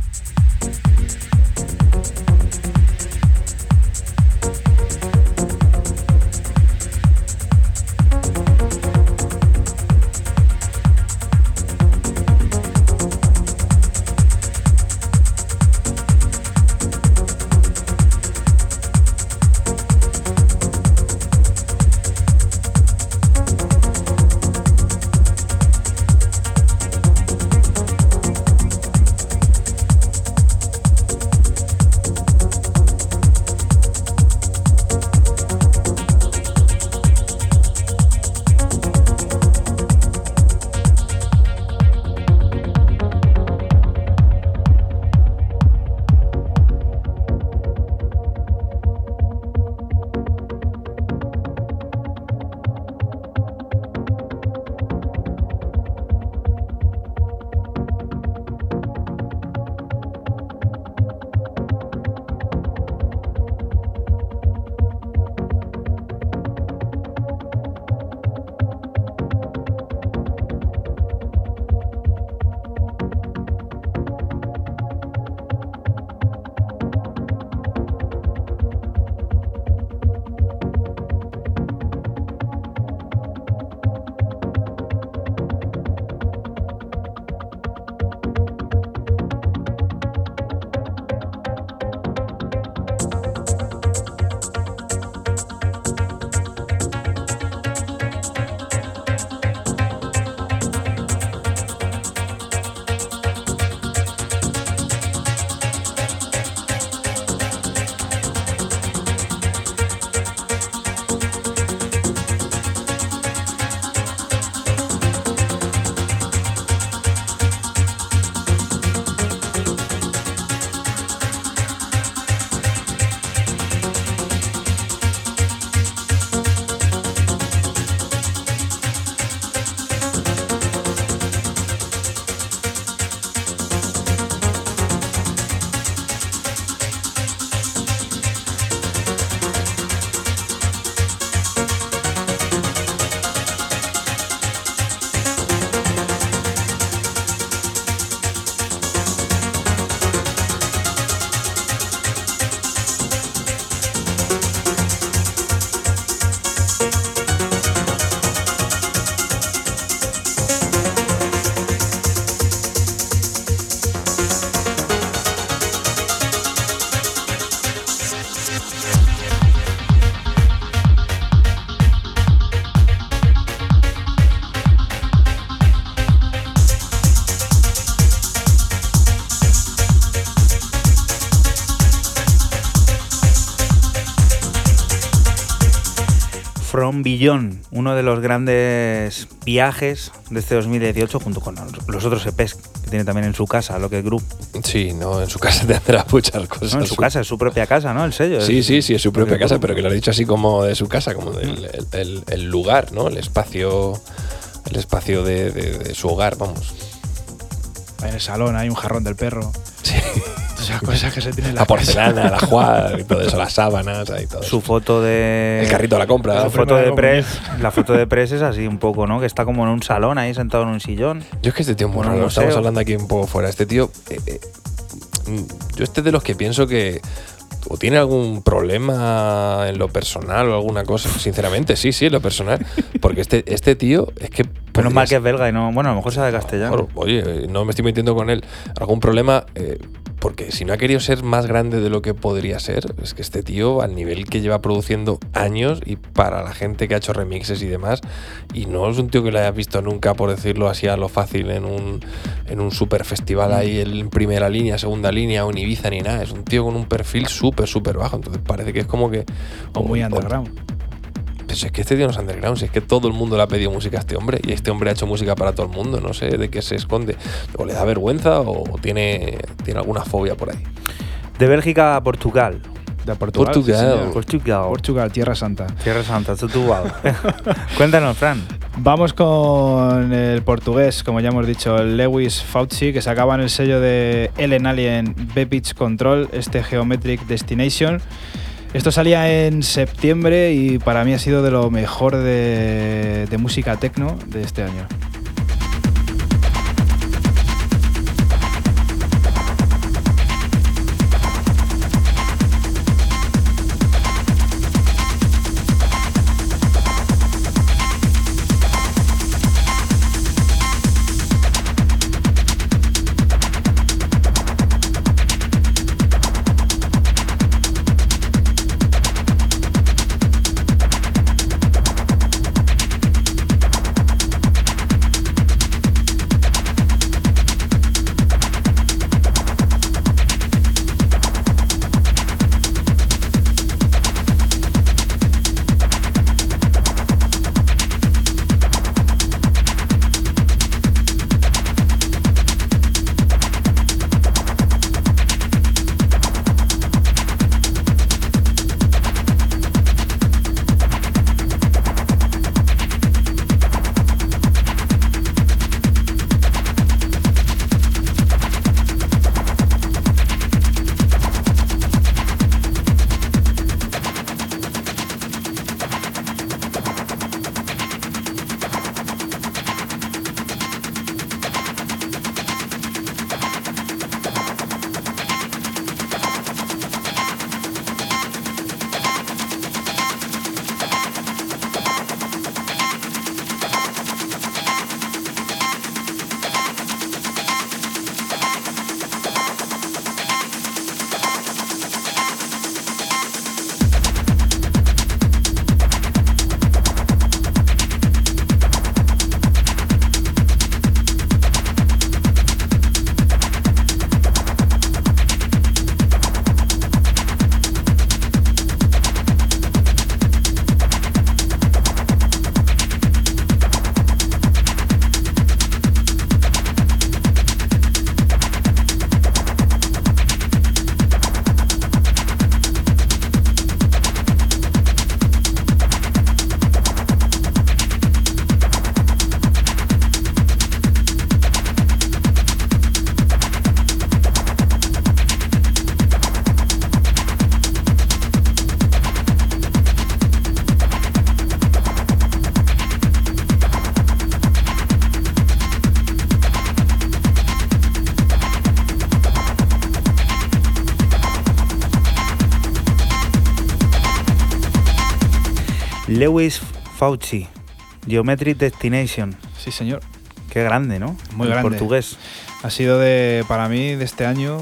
Down Beyond, uno de los grandes viajes de este 2018, junto con los otros EPs que tiene también en su casa, lo que es Group. Sí, no, en su casa tendrá muchas cosas. No, en su casa, es su propia casa, ¿no? El sello. Sí, es- sí, sí, es su propia casa, pero que lo has dicho así como de su casa, como del el, el- el lugar, ¿no? El espacio, el espacio de, de- de su hogar, vamos. En el salón hay un jarrón del perro. Cosas que se tienen en la La porcelana, la jugar, y todo eso, las sábanas, ahí todo. Su eso. foto de. El carrito de la compra. Su La foto de press, la foto de press es así un poco, ¿no? Que está como en un salón ahí sentado en un sillón. Yo es que este tío es muy Bueno, raro, estamos hablando aquí un poco fuera. Este tío, eh, eh, yo este de los que pienso que o tiene algún problema en lo personal o alguna cosa. Sinceramente, sí, sí, en lo personal. Porque este, este tío es que... Menos mal que es belga y no. Bueno, a lo mejor sea de castellano. Mejor, Oye, no me estoy metiendo con él. Algún problema, eh, porque si no ha querido ser más grande de lo que podría ser, es que este tío, al nivel que lleva produciendo años y para la gente que ha hecho remixes y demás, y no es un tío que lo haya visto nunca, por decirlo así a lo fácil, en un, en un super festival ahí en primera línea, segunda línea, o en Ibiza ni nada. Es un tío con un perfil súper, súper bajo. Entonces parece que es como que. O muy o- es que este tío no es underground, si es que todo el mundo le ha pedido música a este hombre y este hombre ha hecho música para todo el mundo, no sé de qué se esconde. O le da vergüenza o tiene, tiene alguna fobia por ahí. De Bélgica a Portugal. De Portugal. Portugal. sí. Portugal. Portugal, Tierra Santa. Tierra Santa, Portugal. Cuéntanos, Fran. Vamos con el portugués, como ya hemos dicho, el Lewis Fauci, que sacaba en el sello de Ellen Alien B-Pitch Control, este Geometric Destination. Esto salía en septiembre y para mí ha sido de lo mejor de, música techno de este año. Fauci, Geometric Destination. Sí, señor. Qué grande, ¿no? Muy El grande. portugués. Ha sido de, para mí, de este año,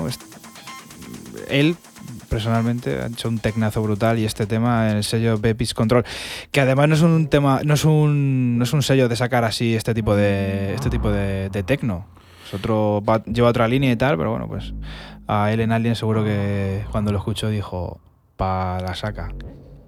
él personalmente ha hecho un tecnazo brutal y este tema en el sello Bepis Control, que además no es un tema, no es un, no es un sello de sacar así este tipo de, este tipo de, de tecno. Es otro, va- lleva otra línea y tal, pero bueno, pues a él en Alien seguro que cuando lo escuchó dijo, pa la saca.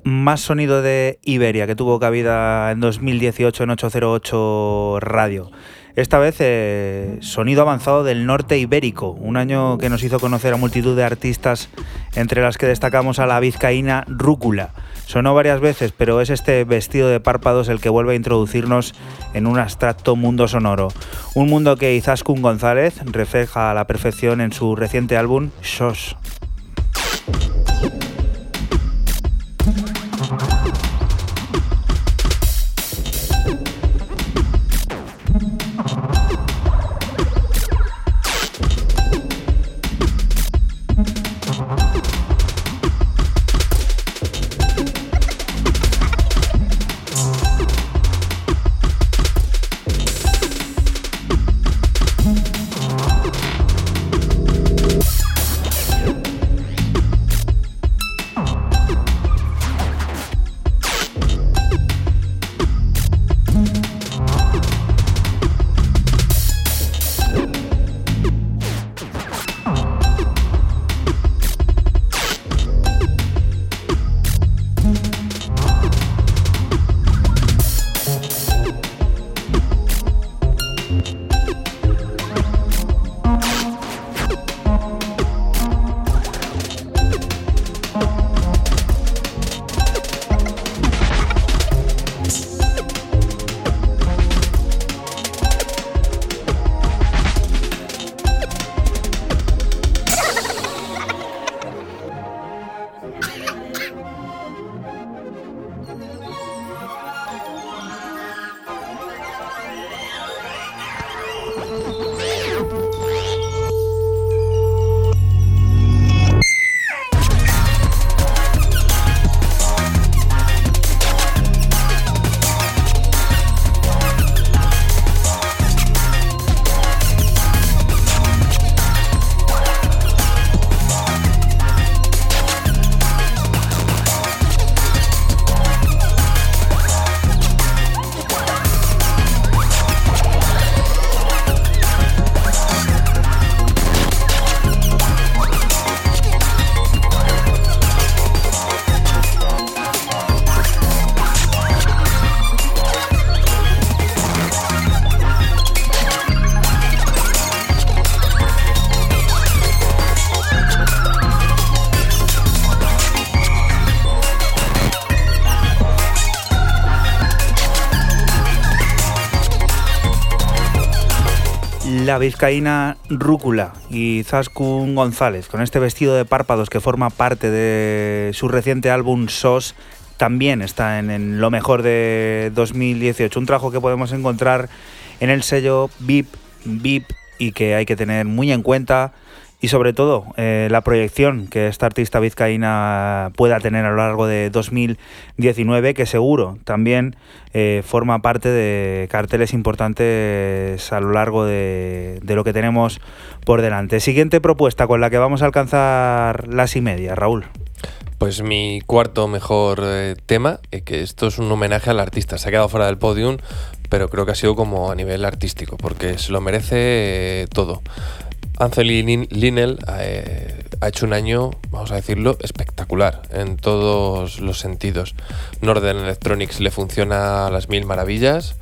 Más sonido de Iberia que tuvo cabida en 2018 en 808 Radio. Esta vez eh, sonido avanzado del norte ibérico, un año que nos hizo conocer a multitud de artistas, entre las que destacamos a la vizcaína Rúcula. Sonó varias veces, pero es este vestido de párpados el que vuelve a introducirnos en un abstracto mundo sonoro. Un mundo que Izaskun González refleja a la perfección en su reciente álbum Shosh. Vizcaína Rúcula y Zaskun González, con este vestido de párpados que forma parte de su reciente álbum SOS, también está en, lo mejor de 2018. Un trabajo que podemos encontrar en el sello VIP, VIP y que hay que tener muy en cuenta y sobre todo eh, la proyección que esta artista vizcaína pueda tener a lo largo de 2019, que seguro también eh, forma parte de carteles importantes a lo largo de, lo que tenemos por delante. Siguiente propuesta con la que vamos a alcanzar las y media, Raúl. Pues mi cuarto mejor eh, tema, que esto es un homenaje al artista, se ha quedado fuera del podium, pero creo que ha sido como a nivel artístico, porque se lo merece todo. Anthony Linnell eh, ha hecho un año, vamos a decirlo, espectacular en todos los sentidos. Northern Electronics le funciona a las mil maravillas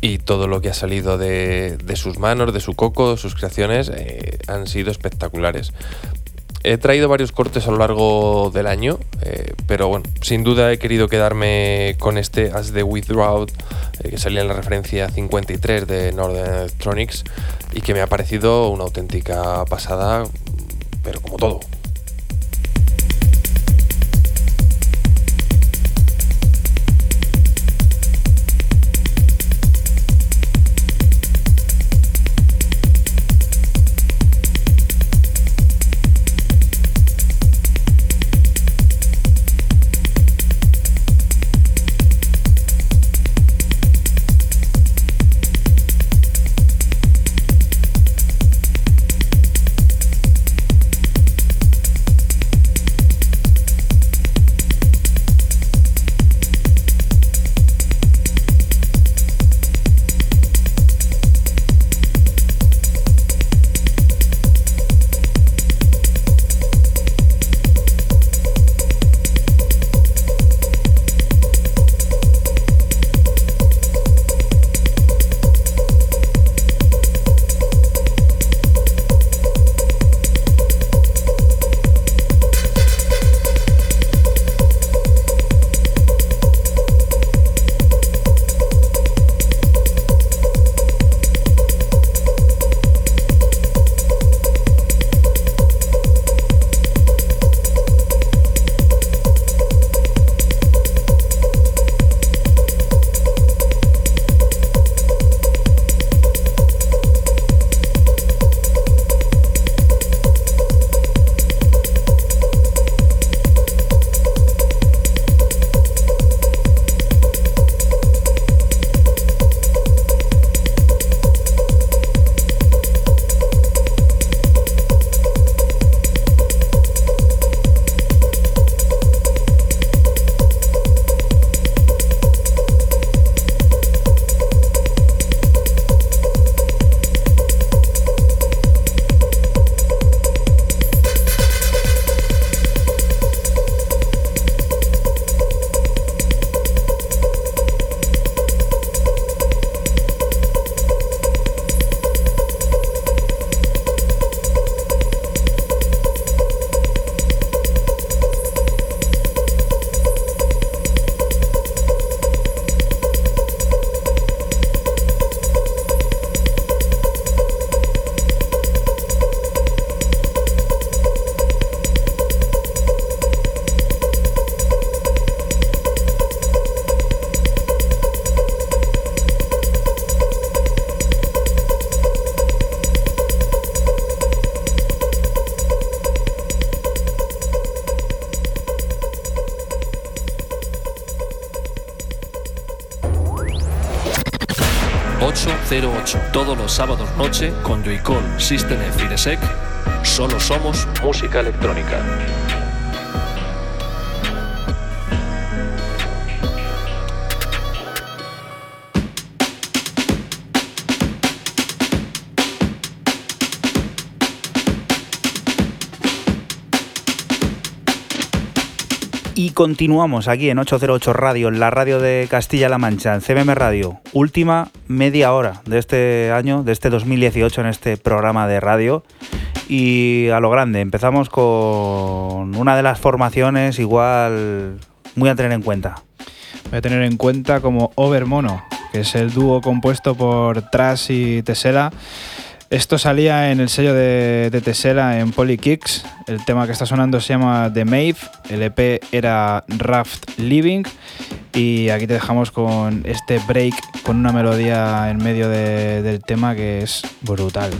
y todo lo que ha salido de, sus manos, de su coco, de sus creaciones, eh, han sido espectaculares. He traído varios cortes a lo largo del año, eh, pero bueno, sin duda he querido quedarme con este As the Withdraw, eh, que salía en la referencia 53 de Northern Electronics y que me ha parecido una auténtica pasada, pero como todo. Noche con Joycall, System F y. Solo somos música electrónica. Y continuamos aquí en 808 Radio, en la radio de Castilla-La Mancha, en CBM Radio. Última media hora de este año, de este 2018 en este programa de radio. Y a lo grande, empezamos con una de las formaciones igual muy a tener en cuenta. Voy a tener en cuenta como Overmono, que es el dúo compuesto por Trash y Tesela. Esto salía en el sello de, Tesela en Polykicks. El tema que está sonando se llama The Maeve. El EP era Raft Living. Y aquí te dejamos con este break con una melodía en medio de- del tema que es brutal.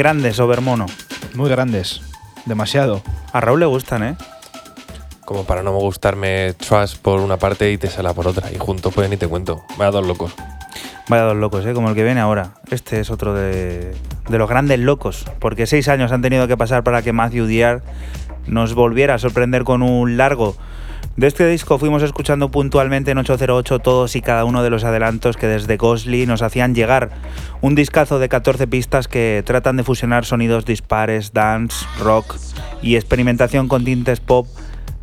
Grandes, Overmono. Muy grandes. Demasiado. A Raúl le gustan, ¿eh? Como para no gustarme Trash por una parte y Tesla por otra. Y juntos pues ni te cuento. Vaya dos locos. Vaya dos locos, ¿eh? Como el que viene ahora. Este es otro de, de los grandes locos. Porque seis años han tenido que pasar para que Matthew Diar nos volviera a sorprender con un largo De este disco fuimos escuchando puntualmente en 808 todos y cada uno de los adelantos que desde Ghostly nos hacían llegar. Un discazo de 14 pistas que tratan de fusionar sonidos dispares, dance, rock y experimentación con tintes pop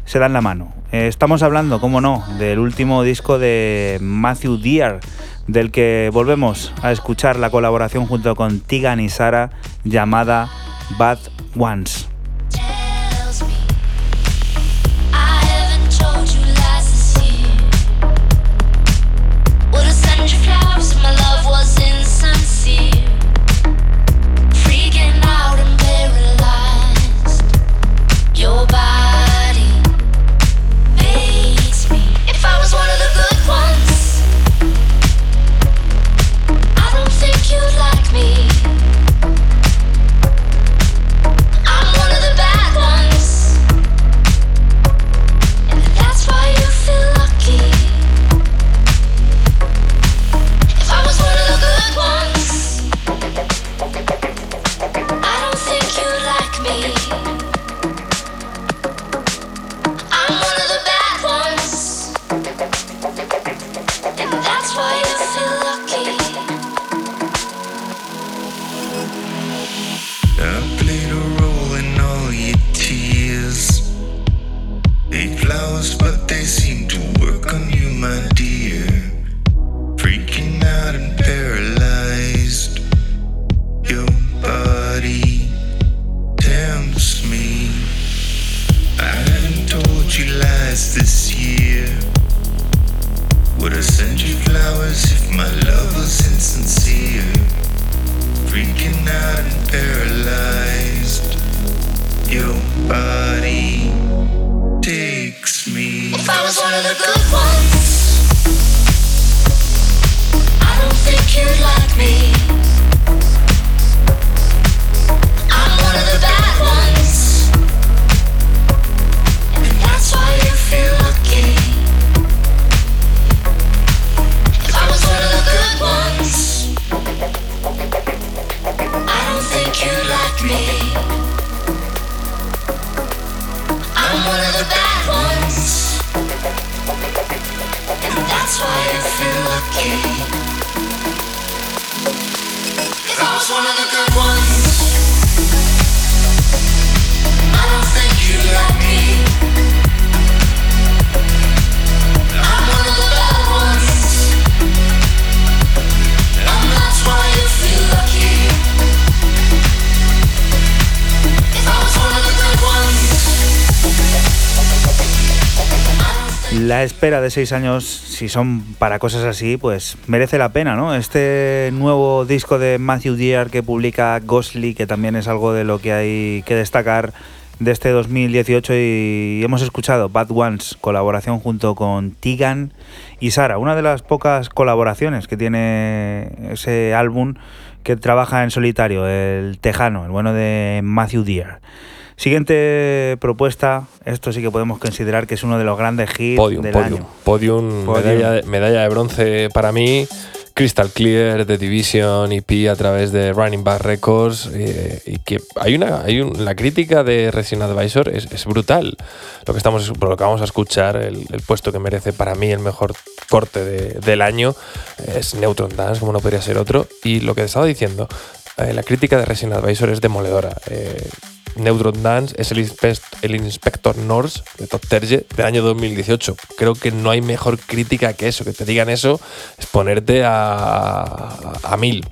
se dan la mano. Eh, estamos hablando, como no, del último disco de Matthew Dear, del que volvemos a escuchar la colaboración junto con Tigan y Sara llamada Bad Ones. La espera de seis años, si son para cosas así, pues merece la pena, ¿no? Este nuevo disco de Matthew Dear que publica Ghostly, que también es algo de lo que hay que destacar de este 2018 y hemos escuchado Bad Ones, colaboración junto con Tigan y Sara, una de las pocas colaboraciones que tiene ese álbum que trabaja en solitario, el Tejano, el bueno de Matthew Dear. Siguiente propuesta, esto sí que podemos considerar que es uno de los grandes hits del año. Podium, Medalla, medalla, de bronce para mí. Crystal Clear de Division EP a través de Running Back Records eh, y que hay una hay la crítica de Resident Advisor es, brutal. Lo que estamos lo que vamos a escuchar el, puesto que merece para mí el mejor corte del año es Neutron Dance como no podría ser otro. Y lo que estaba diciendo eh, la crítica de Resident Advisor es demoledora. Eh, Neutron Dance es el, el Inspector Norse de Top Terje del año 2018. Creo que no hay mejor crítica que eso, que te digan eso, es ponerte a, a mil.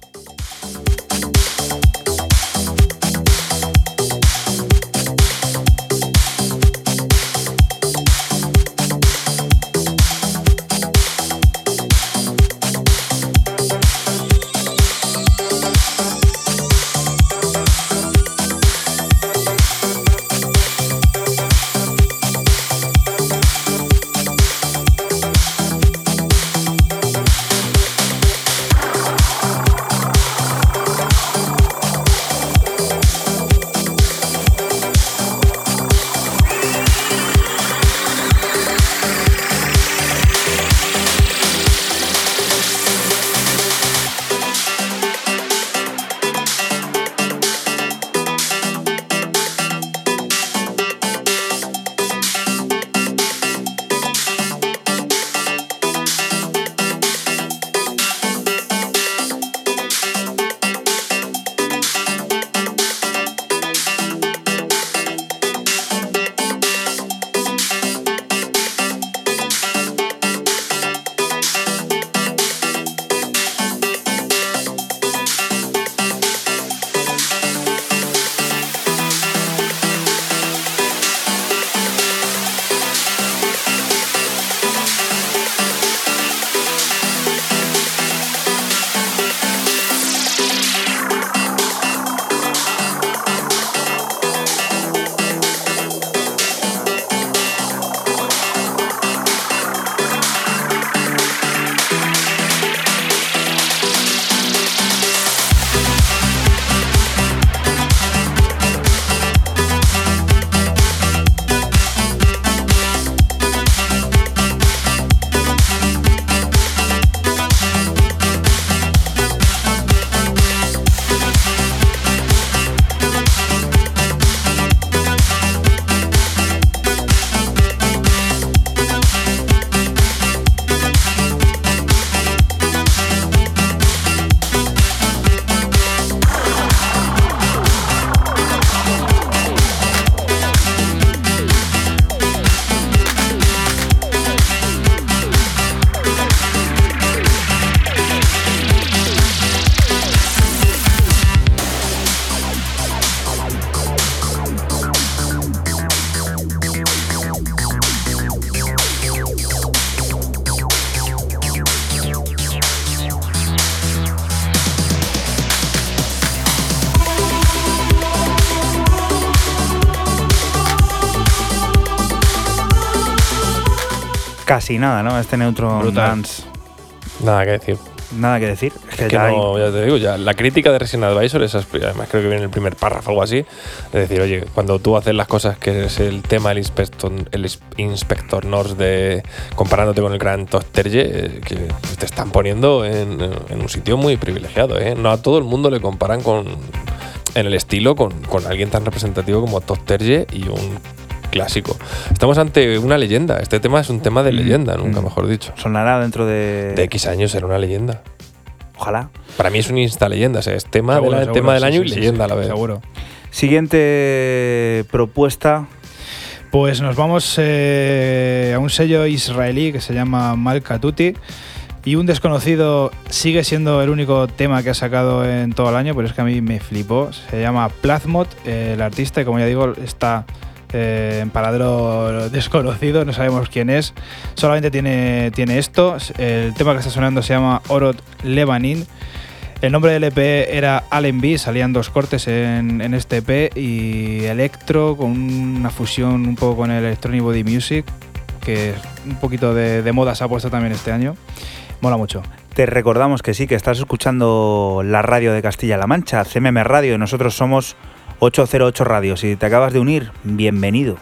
Casi nada, ¿no? Este Neutron Brutal. Dance. Nada que decir. Nada que decir. Es que Es que ya hay- ya te digo, ya la crítica de Resident Advisor, esa es- además creo que viene en el primer párrafo o algo así, es decir, oye, cuando tú haces las cosas que es el tema del inspector, el inspector Norse de comparándote con el gran Tosterje, eh, que te están poniendo en, en un sitio muy privilegiado, ¿eh? No a todo el mundo le comparan con en el estilo con, con alguien tan representativo como Tosterje y un clásico. Estamos ante una leyenda, este tema es un tema de Mm, leyenda, nunca mm. mejor dicho. sonará dentro de. De X años será una leyenda. Ojalá. Para mí es un insta leyenda, o sea, es tema, de Seguro, la- seguro, tema del sí, año sí, y sí, leyenda sí, a la vez. Seguro. Siguiente propuesta. Pues nos vamos eh, a un sello israelí que se llama Malkatuti. Y un desconocido sigue siendo el único tema que ha sacado en todo el año, pero es que a mí me flipó. Se llama Plazmod, eh, el artista, y como ya digo, está eh, en paradero desconocido, no sabemos quién es. Solamente tiene, tiene esto. El tema que está sonando se llama Orot Lebanin. El nombre del EP era Allen B, salían dos cortes en, en este EP y electro con una fusión un poco con el electronic body music, que un poquito de, moda se ha puesto también este año. Mola mucho. Te recordamos que sí, que estás escuchando la radio de Castilla-La Mancha, CMM Radio, nosotros somos 808 Radio. Si te acabas de unir, bienvenido.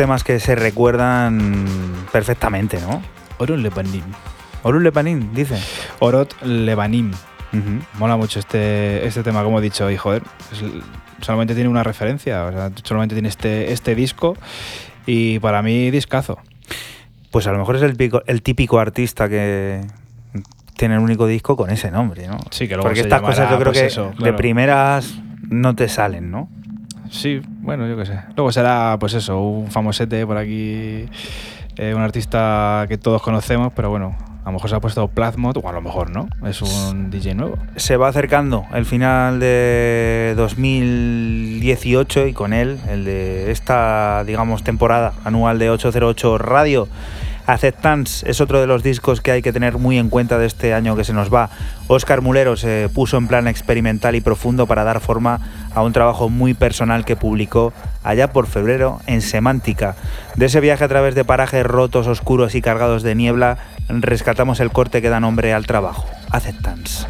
Temas que se recuerdan perfectamente, ¿no? Orot Lebanim. Orun Lepanin, dice. Orot Lebanim. Ujú. Mola mucho este, este tema, como he dicho, y joder, es- solamente tiene una referencia, o sea, solamente tiene este, este disco y para mí discazo. Pues a lo mejor es el, pico- el típico artista que tiene el único disco con ese nombre, ¿no? Sí, que luego Porque se estas llamará, cosas yo creo pues que eso, de primeras no te salen, ¿no? Sí, bueno, yo qué sé. Luego será, pues eso, un famosete por aquí, eh, un artista que todos conocemos, pero bueno, a lo mejor se ha puesto Plasmod, o a lo mejor no, es un DJ nuevo. Se va acercando el final de 2018 y con él el de esta, digamos, temporada anual de 808 Radio. Acceptance es otro de los discos que hay que tener muy en cuenta de este año que se nos va. Oscar Mulero se puso en plan experimental y profundo para dar forma a un trabajo muy personal que publicó allá por febrero en Semántica. De ese viaje a través de parajes rotos, oscuros y cargados de niebla, rescatamos el corte que da nombre al trabajo, Acceptance.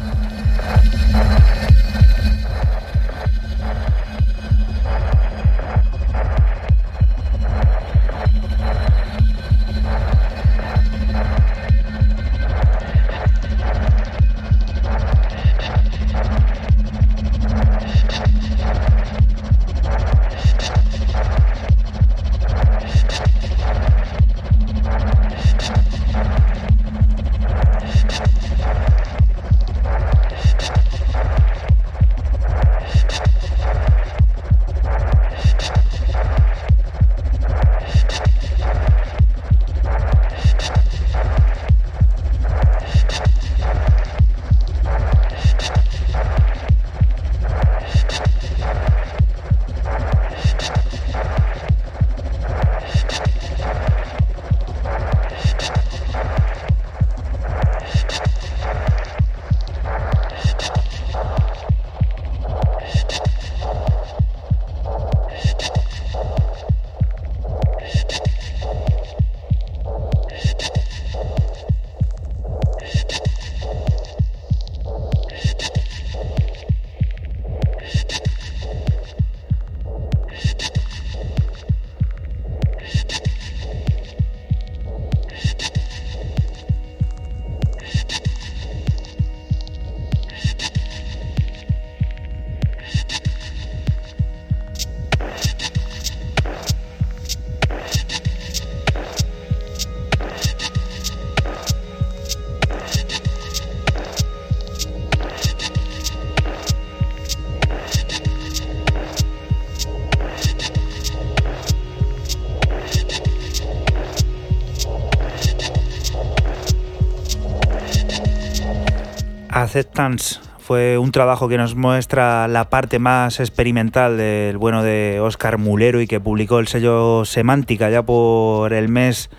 Acceptance fue un trabajo que nos muestra la parte más experimental del bueno de Oscar Mulero y que publicó el sello Semántica ya por el mes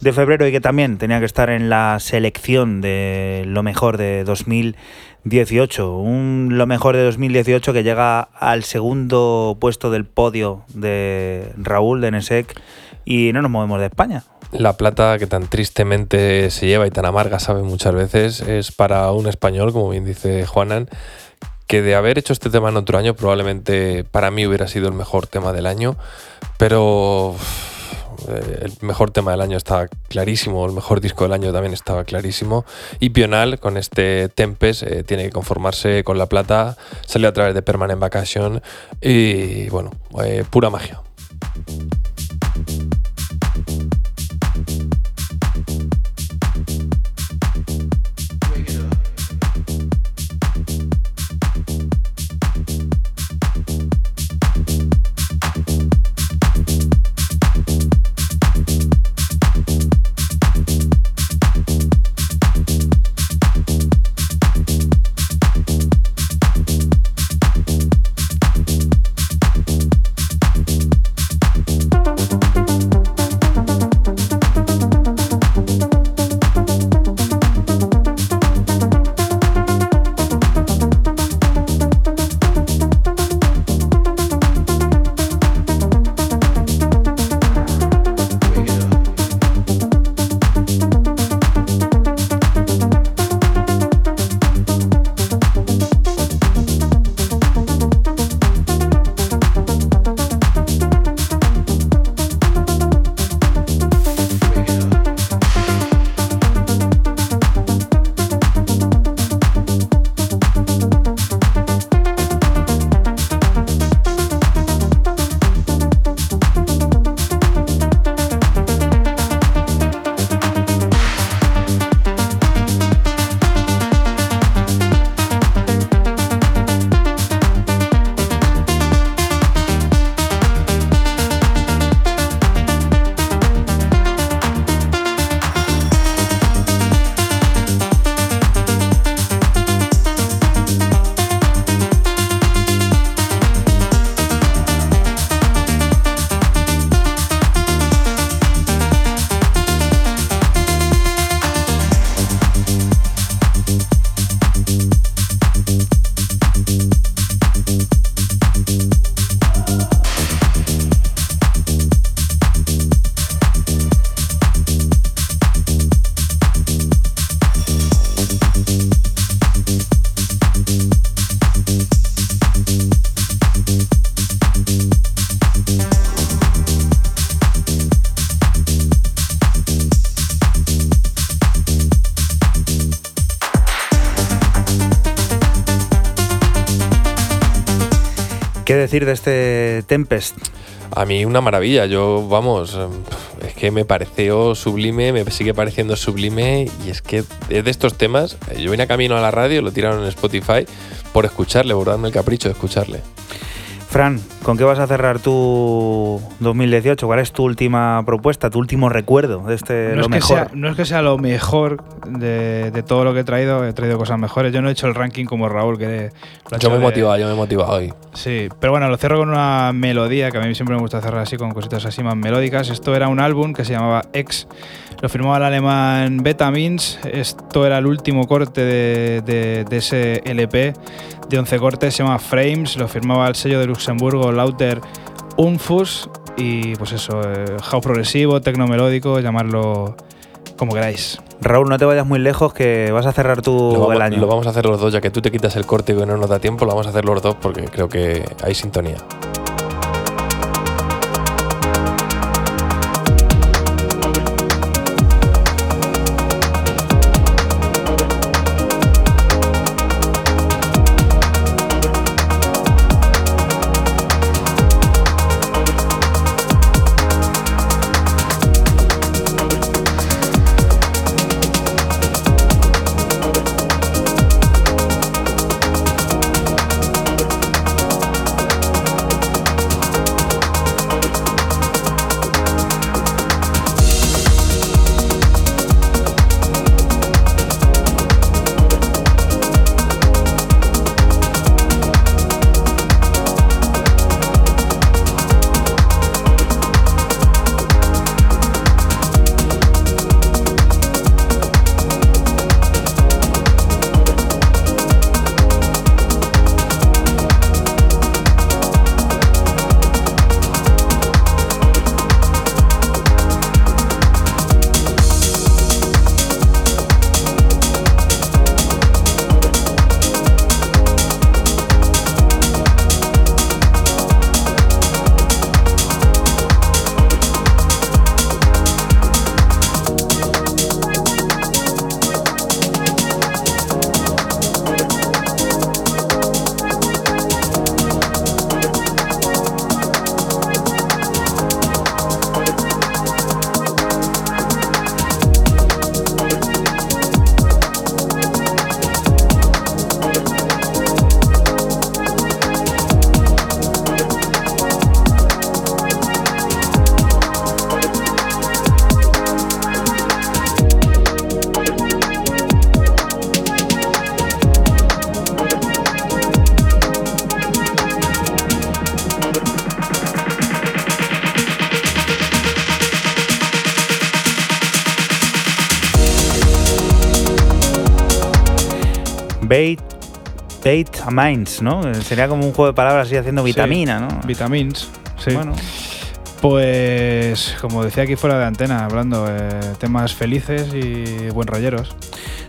de febrero y que también tenía que estar en la selección de lo mejor de 2018. Un lo mejor de 2018 que llega al segundo puesto del podio de Raúl de Nesek y no nos movemos de España. La plata que tan tristemente se lleva y tan amarga sabe muchas veces es para un español, como bien dice Juanan, que de haber hecho este tema en otro año probablemente para mí hubiera sido el mejor tema del año, pero eh, el mejor tema del año estaba clarísimo, el mejor disco del año también estaba clarísimo y Pional con este Tempest eh, tiene que conformarse con la plata, salió a través de Permanent Vacation y bueno, eh, pura magia. De este Tempest? A mí una maravilla, yo vamos, eh, es que me pareció sublime, me sigue pareciendo sublime y es que es de estos temas, eh, yo vine a camino a la radio, lo tiraron en Spotify por escucharle, por darme el capricho de escucharle. Fran, ¿con qué vas a cerrar tu 2018? ¿Cuál es tu última propuesta, tu último recuerdo de este No lo es, que mejor? sea, no es que sea lo mejor de, de todo lo que he traído, he traído cosas mejores. Yo no he hecho el ranking como Raúl, que lo ha hecho Yo me he de- motivado, yo me he motivado hoy. Sí, pero bueno, lo cierro con una melodía, que a mí siempre me gusta cerrar así, con cositas así más melódicas. Esto era un álbum que se llamaba X, lo firmaba el alemán Betamins. Esto era el último corte de, de- de ese LP de 11 cortes, se llama Frames, lo firmaba el sello de Luxemburgo Lauter Unfus. Y pues eso, eh, house progresivo, tecno melódico, llamarlo como queráis. Raúl, no te vayas muy lejos que vas a cerrar tú vamos, el año. lo vamos a hacer los dos, ya que tú te quitas el corte y no nos da tiempo, lo vamos a hacer los dos porque creo que hay sintonía. ¿No? Eh, Sería como un juego de palabras así haciendo vitamina, ¿no? Vitamins, sí. Bueno, Pues, como decía aquí fuera de antena, hablando eh, temas felices y buen rolleros.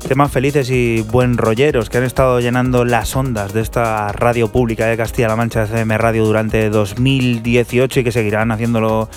temas felices y buen rolleros que han estado llenando las ondas de esta radio pública de Castilla-La Mancha, FM Radio, durante 2018 y que seguirán haciéndolo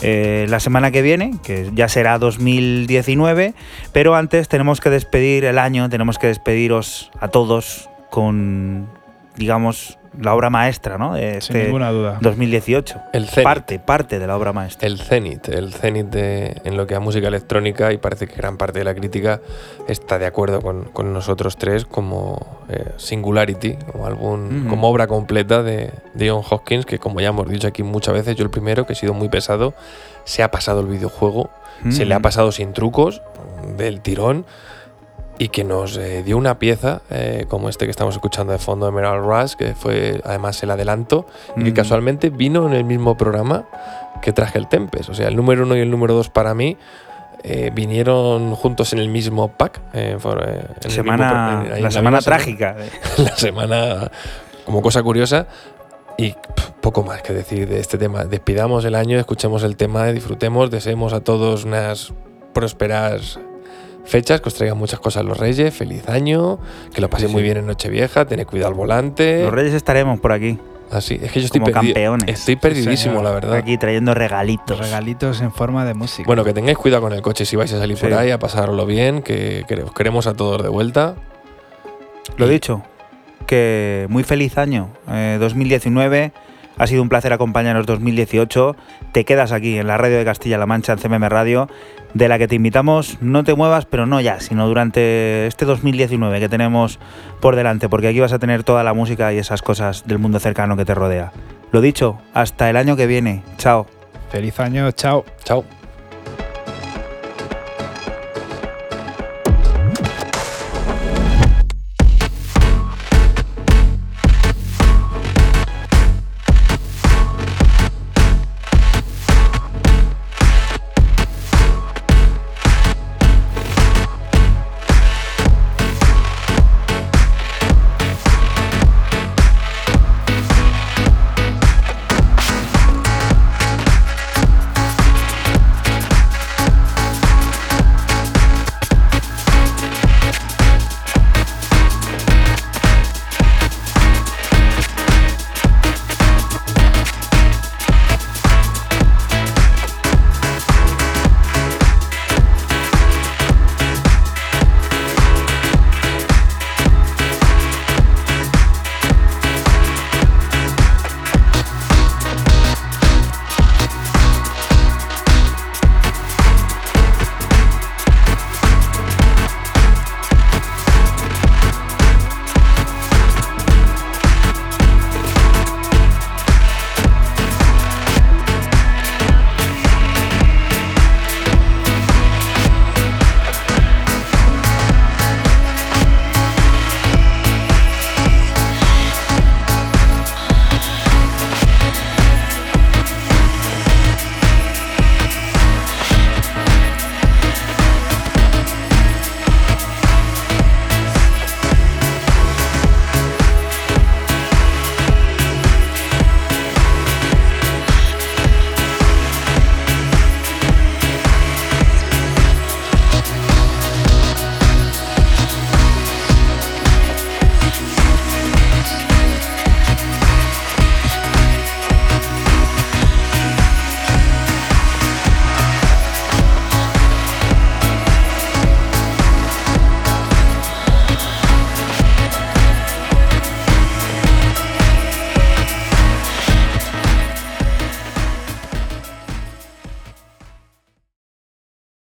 eh, la semana que viene, que ya será 2019. Pero antes tenemos que despedir el año, tenemos que despediros a todos con, digamos, la obra maestra, ¿no? De Sin este ninguna duda. 2018. El Zenit. Parte, parte de la obra maestra. El cenit, el cenit de- en lo que a música electrónica y parece que gran parte de la crítica está de acuerdo con, con nosotros tres como eh, Singularity, como álbum, Ujú. como obra completa de, de John Hopkins, que como ya hemos dicho aquí muchas veces, yo el primero, que he sido muy pesado, se ha pasado el videojuego, se le ha Mm. pasado sin trucos, del tirón, y que nos eh, dio una pieza eh, como este que estamos escuchando de fondo, Emerald Rush, que fue además el adelanto, y que Mm. casualmente vino en el mismo programa que traje el Tempest. O sea, el número uno y el número dos para mí eh, vinieron juntos en el mismo pack. eh, en el Semana, mismo en- la semana trágica. la semana como cosa curiosa y poco más que decir de este tema. Despidamos el año, escuchemos el tema, disfrutemos, deseemos a todos unas prósperas fechas, que os traigan muchas cosas los reyes, feliz año, que lo paséis Sí, muy bien en Nochevieja, tened cuidado al volante. Los Reyes estaremos por aquí, Así, es que yo estoy como perdido. campeones. Estoy perdidísimo, la verdad. aquí trayendo regalitos. Regalitos en forma de música. Bueno, que tengáis cuidado con el coche si vais a salir por ahí, a pasarlo bien, que, que os queremos a todos de vuelta. Lo Y- dicho, que muy feliz año eh, 2019. Ha sido un placer acompañarnos 2018. Te quedas aquí en la radio de Castilla-La Mancha, en CMM Radio, de la que te invitamos, no te muevas, pero no ya, sino durante este 2019 que tenemos por delante, porque aquí vas a tener toda la música y esas cosas del mundo cercano que te rodea. Lo dicho, hasta el año que viene. Chao. Feliz año, chao. Chao.